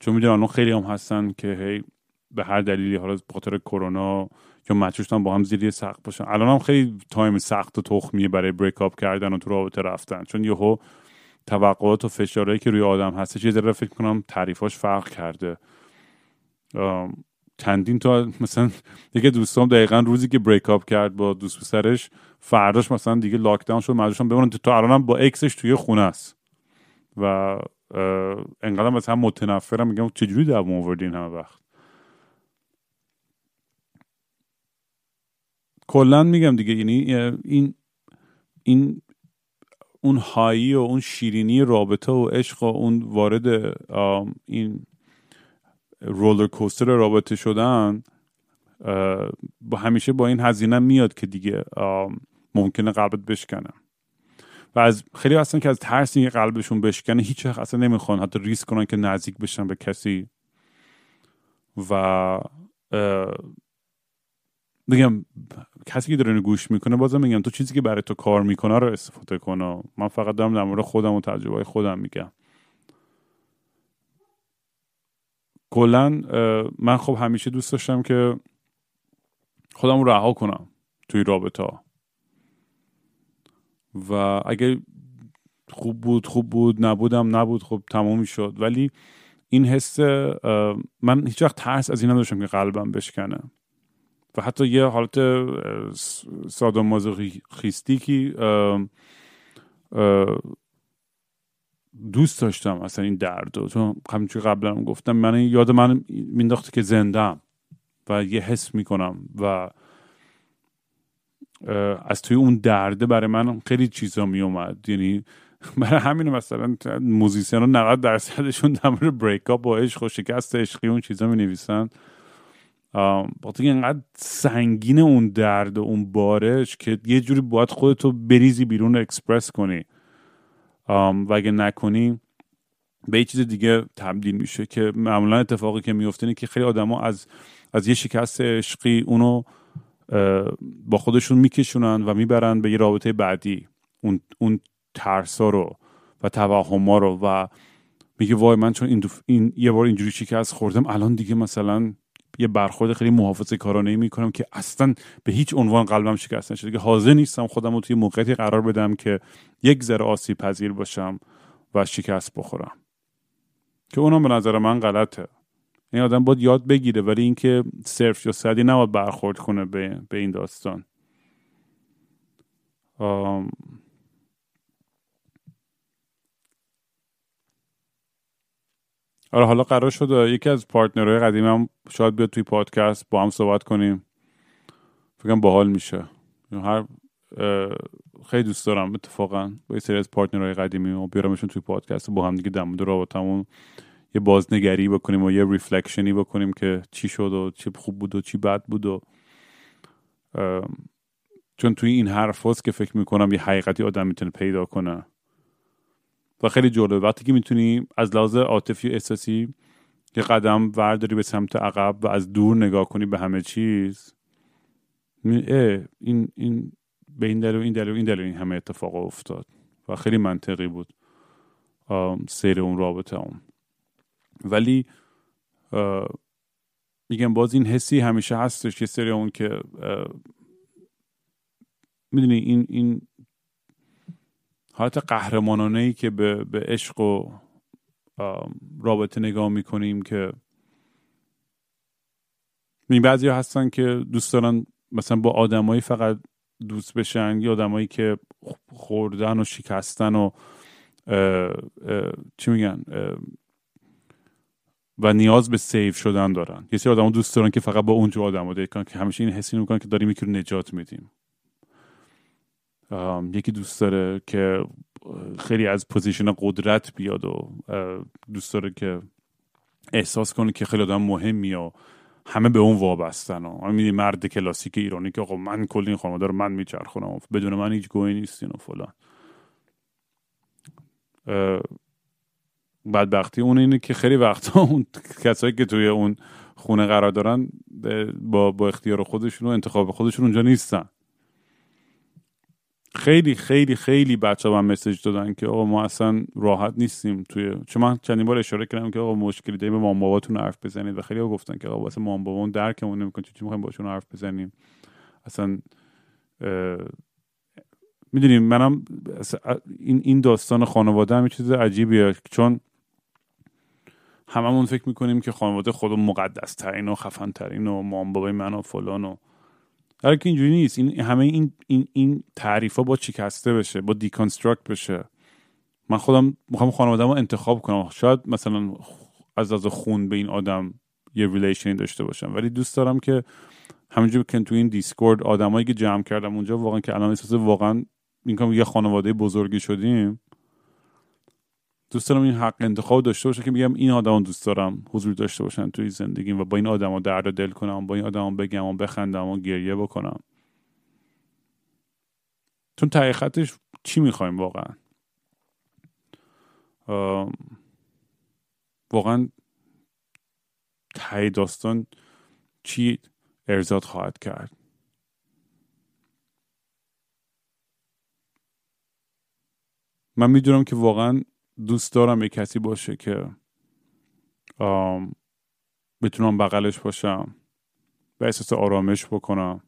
B: چون می‌دونم الان خیلی هم هستن که هی به هر دلیلی حالا به خاطر کرونا یا مجبور شدن با هم زیر سخت باشن. الان هم خیلی time سخت و تخمیه برای break up کردن و تو رابطه رفتن. چون یهو توقعات و فشارهایی که روی آدم هستش یه ذره فکر کنم تعریفاش فرق کرده. چندین تا مثلا دیگه دوستام دقیقا روزی که break up کرد با دوست پسرش فرداش مثلا دیگه لاک داون شد مجبورشن بمونن تا الانم با اکسش توی خونه است. و انقدر مثلا متنفرم میگم چجوری دوام آوردین همه وقت؟ کلا میگم دیگه یعنی این این اون هایی و اون شیرینی رابطه و عشق و اون وارد این رولر کوستر رابطه شدن با همیشه با این هزینه میاد که دیگه ممکنه قلبت بشکنه. و از خیلی هستن که از ترس اینکه قلبشون بشکنه هیچ وقت اصلا نمی‌خوان حتی ریسک کنن که نزدیک بشن به کسی. و بگم کسی که داره گوش می‌کنه بازم میگم تو چیزی که برای تو کار می‌کنه رو استفاده کنه من فقط دارم در مورد خودم و تجربه خودم میگم. کلا من خب همیشه دوست داشتم که خودم رو رها کنم توی رابطه و اگه خوب بود خوب بود نبودم نبود خب تمومی شد ولی این حس من هیچ وقت ترس از این نداشتم که قلبم بشکنه. و حتی یه حالت خیستیکی دوست داشتم اصلا این درد رو. چون همینجور قبلا گفتم من یاد من مینداخته که زندم و یه حس می‌کنم و از توی اون درده برای من خیلی چیزا میومد یعنی برای همین مثلا musician ها 90 درصدشون در مورد break up با عشق و شکست عشقی اون چیزا می نویسن وقتی اینقدر سنگین اون درد و اون بارش که یه جوری باید خودتو بریزی بیرون اکسپرس کنی. و اگه نکنی به یه چیز دیگه تبدیل میشه که معمولا اتفاقی که میفته اینه که خیلی آدما از از یه شکست عشقی اونو با خودشون میکشونن و می‌برن به یه رابطه بعدی. اون اون ترسا رو و توهما رو و میگه وای من چون این, این یه بار اینجوری شکست خوردم الان دیگه مثلا یه برخورد خیلی محافظه کارانه می‌کنم که اصلا به هیچ عنوان قلبم شکست نشده. که حاضر نیستم خودم رو توی موقعیتی قرار بدم که یک ذره آسیب پذیر باشم و شکست بخورم. که اونم به نظر من غلطه. این آدم باید یاد بگیره ولی اینکه صرف یا سدی نباید برخورد کنه به, به این داستان. آره حالا قرار شد یکی از پارتنرهای قدیمم شاید بیاد توی پادکست با هم صحبت کنیم. فکرم باحال میشه. هر خیلی دوست دارم اتفاقا با یه سری از partner های قدیمی و بیارمشون توی پادکست با هم دیگه در مورد رابطمون یه بازنگری بکنیم و یه reflection ی بکنیم که چی شد و چی خوب بود و چی بد بود و چون توی این حرف که فکر می‌کنم یه حقیقتی آدم می‌تونه پیدا کنه. و خیلی جالبه. وقتی که می‌تونی از لحاظ عاطفی احساسی یه قدم ورداری به سمت عقب و از دور نگاه کنی به همه چیز این این به این دلیل این دلیل این دلیل این همه اتفاق افتاد و خیلی منطقی بود سیر اون رابطه اون. ولی میگم باز این حسی همیشه هستش یه سری اون که می‌دونی این این حالت قهرمانانه ای که به, به عشق و رابطه نگاه می‌کنیم که این بعضی هستن که دوست دارن مثلا با آدمایی فقط دوست بشن یا آدمایی که خوردن و شکستن و چی میگن و نیاز به save شدن دارن. یه سری آدم دوست دارن که فقط با اونجا آدم دیگه که همیشه این حسی می‌کنن که داریم یکی رو نجات میدیم. یکی دوست داره که خیلی از position قدرت بیاد و دوست داره که احساس کنه که خیلی آدم مهمی و همه به اون وابستن و میدی مرد کلاسیک ایرانی که آقا من کلی این خانواده رو من میچرخونم بدون من هیچ گوهی نیستین و فلان. بدبختی اون اینه که خیلی وقتا اون کسایی که توی اون خونه قرار دارن با, با اختیار خودشون و انتخاب خودشون اونجا نیستن. خیلی خیلی خیلی بچه هم مسیج دادن که آقا ما اصلا راحت نیستیم توی چون من چندین بار اشاره کردم که آقا مشکلی داریم به مام باباتون حرف بزنید. و خیلی ها گفتن که آقا واسه مام بابامون درکمون نمی‌کنه چی می‌خوایم باشون حرف بزنیم. اصلا می‌دونیم منم این این داستان خانواده هم چیز عجیبیه. چون هممون فکر می‌کنیم که خانواده خود مقدس ترین و خفن ترین و مام بابای من و فلان و هر که اینجوری نیست. این همه این این این تعریف با چیکسته بشه با دیکانستراکت بشه. من خودم می‌خوام خانواده رو انتخاب کنم. شاید مثلا از از خون به این آدم یه relation ی داشته باشم. ولی دوست دارم که همینجور که تو این Discord آدمایی که جمع کردم اونجا واقعا که الان احساس واقعا این یه خانواده بزرگی شدیم. دوست دارم این حق انتخاب داشته باشه که میگم این آدم دوست دارم حضور داشته باشن توی زندگیم و با این آدم درد دل کنم با این آدم بگم و بخندم و گریه بکنم. چون ته حقیقتش چی می‌خوایم واقعا؟ واقعا تای داستان چی ارزاد خواهد کرد؟ من می‌دونم که واقعا دوست دارم یه کسی باشه که بتونم بغلش باشم و احساس آرامش بکنم.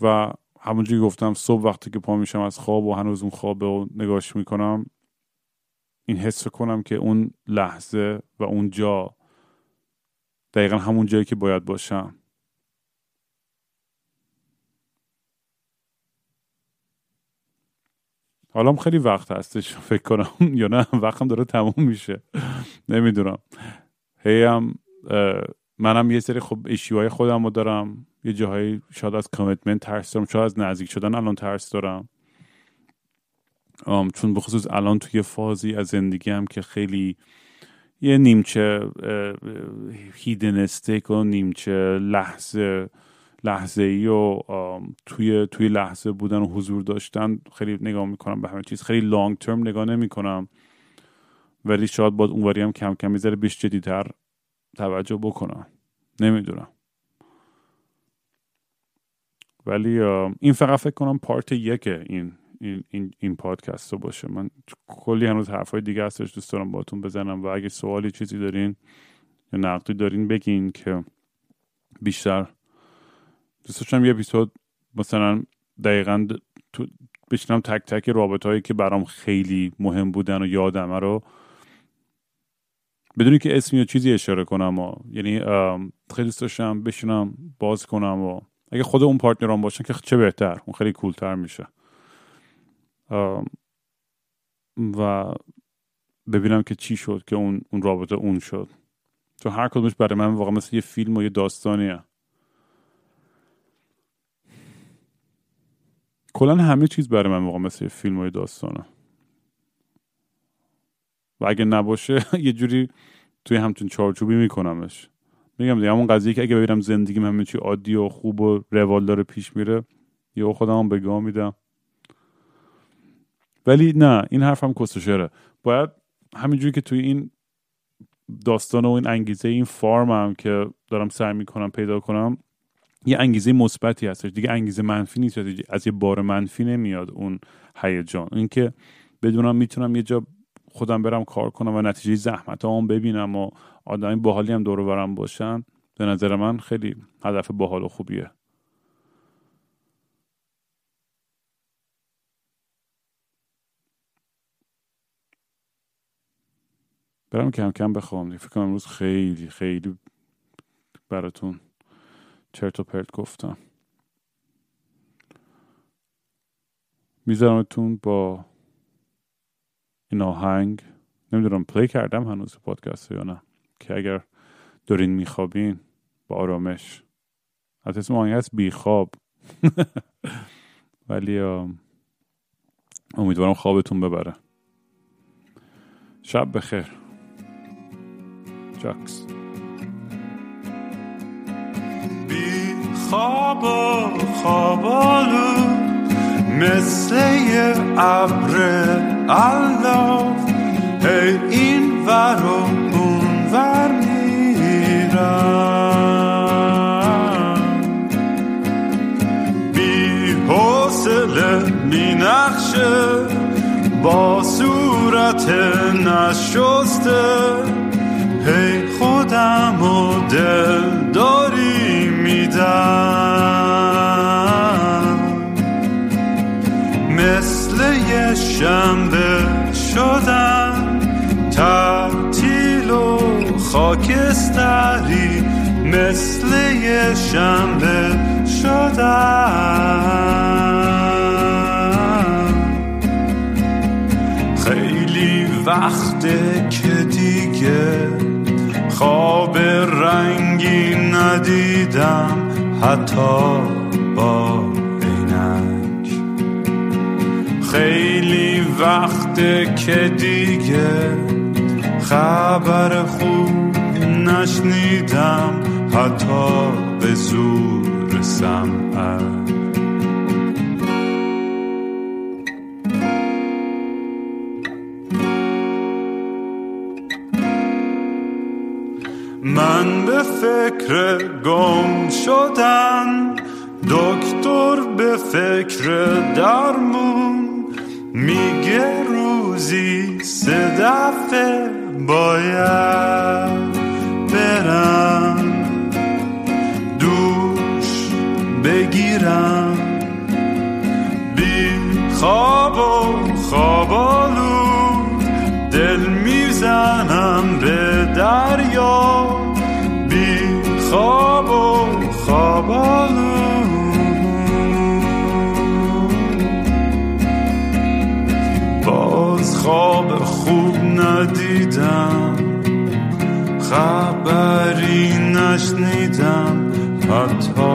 B: و همونجوری گفتم صبح وقتی که پا میشم از خواب و هنوز اون خواب رو نگاش می‌کنم این حس کنم که اون لحظه و اون جا دقیقا همون جایی که باید باشم. حالا خیلی وقت هستش. فکر کنم یا نه وقتم داره تموم میشه. نمی‌دونم. هی هم منم یه سری خب ایشیوهای خودم رو دارم. یه جاهایی شاید از کامیتمنت ترس دارم شاید از نزدیک شدن الان ترس دارم. چون بخصوص الان توی فازی از زندگی هم که خیلی یه نیمچه هیدنستیک و نیمچه لحظه لحظه ای و توی توی لحظه بودن و حضور داشتن خیلی نگاه می‌کنم به همه چیز. خیلی لانگ ترم نگاه نمی‌کنم. ولی شاید باید اونوری هم کم کم می‌ذاره بیش جدیتر توجه بکنم. نمی‌دونم. ولی این فقط فکر کنم پارت یکه این این این, این پادکست رو باشه. من کلی هنوز حرفای دیگه هستش دوست دارم باتون بزنم و اگه سوالی چیزی دارین یا نقدی دارین بگین که بیشتر دوست داشتم یه اپیزود مثلا دقیقا تو بشنم تک تک رابط هایی که برام خیلی مهم بودن و یادمه رو. بدونی که اسمی و چیزی اشاره کنم و یعنی خیلی دوست داشتم بشینم باز کنم و اگه خود اون پارتنران باشن که چه بهتر؟ اون خیلی کولتر میشه. و ببینم که چی شد که اون, اون رابطه اون شد. تو هر کدومش برای من واقعا مثل یه فیلم و یه داستانیه. کلا همه چیز برای من واقعا مثل فیلم های داستانه. و اگه نباشه یه جوری توی همتون چارچوبی میکنمش. میگم دیگه همون قضیه که اگه ببینم زندگیم همه چی عادی و خوب و روال داره پیش میره یه خودم به گاه میدم. ولی نه این حرف هم کسوشره باید همینجوری که توی این داستان و این انگیزه این فارم هم که دارم سعی می‌کنم پیدا کنم یه انگیزه مثبتی هستش. دیگه انگیزه منفی نیست. از یه بار منفی نمیاد اون هیجان. اینکه بدونم می‌تونم یه جا خودم برم کار کنم و نتیجه زحمت هم ببینم و آدمی باحالی هم دور برم باشن به نظر من خیلی هدف باحال و خوبیه. برم کم کم بخوام فکر کنم امروز خیلی خیلی براتون چرت و پرت گفتم. میذارمتون با این آهنگ نمی‌دونم پلی کردم هنوز پادکست یا نه که اگر دارین میخوابین با آرامش. از اسم آهنگ هست بیخواب ولی امیدوارم خوابتون ببره. شب بخیر. جاکس.
A: خواب و خوابالو مثل یه ابر الاف هی این ور و اون ور میرم. بی حوصله می نخشه با صورت نشسته. هی خودم و دل داری خاکستری مثل یه شنبه شدم خیلی وقته که دیگه خواب رنگی ندیدم حتی با خیلی وقته که دیگه خبر خوب نشنیدم حتی به زور سمعک من به فکر گم شدن دکتر به فکر درمون. میگه روزی سه دفعه باید. برم. دوش بگیرم. بی خواب و خوابالو دل می‌زنم به دریا. بی خواب و خوابالو باز خواب خوب ندیدم. خبری نشنیدم حتی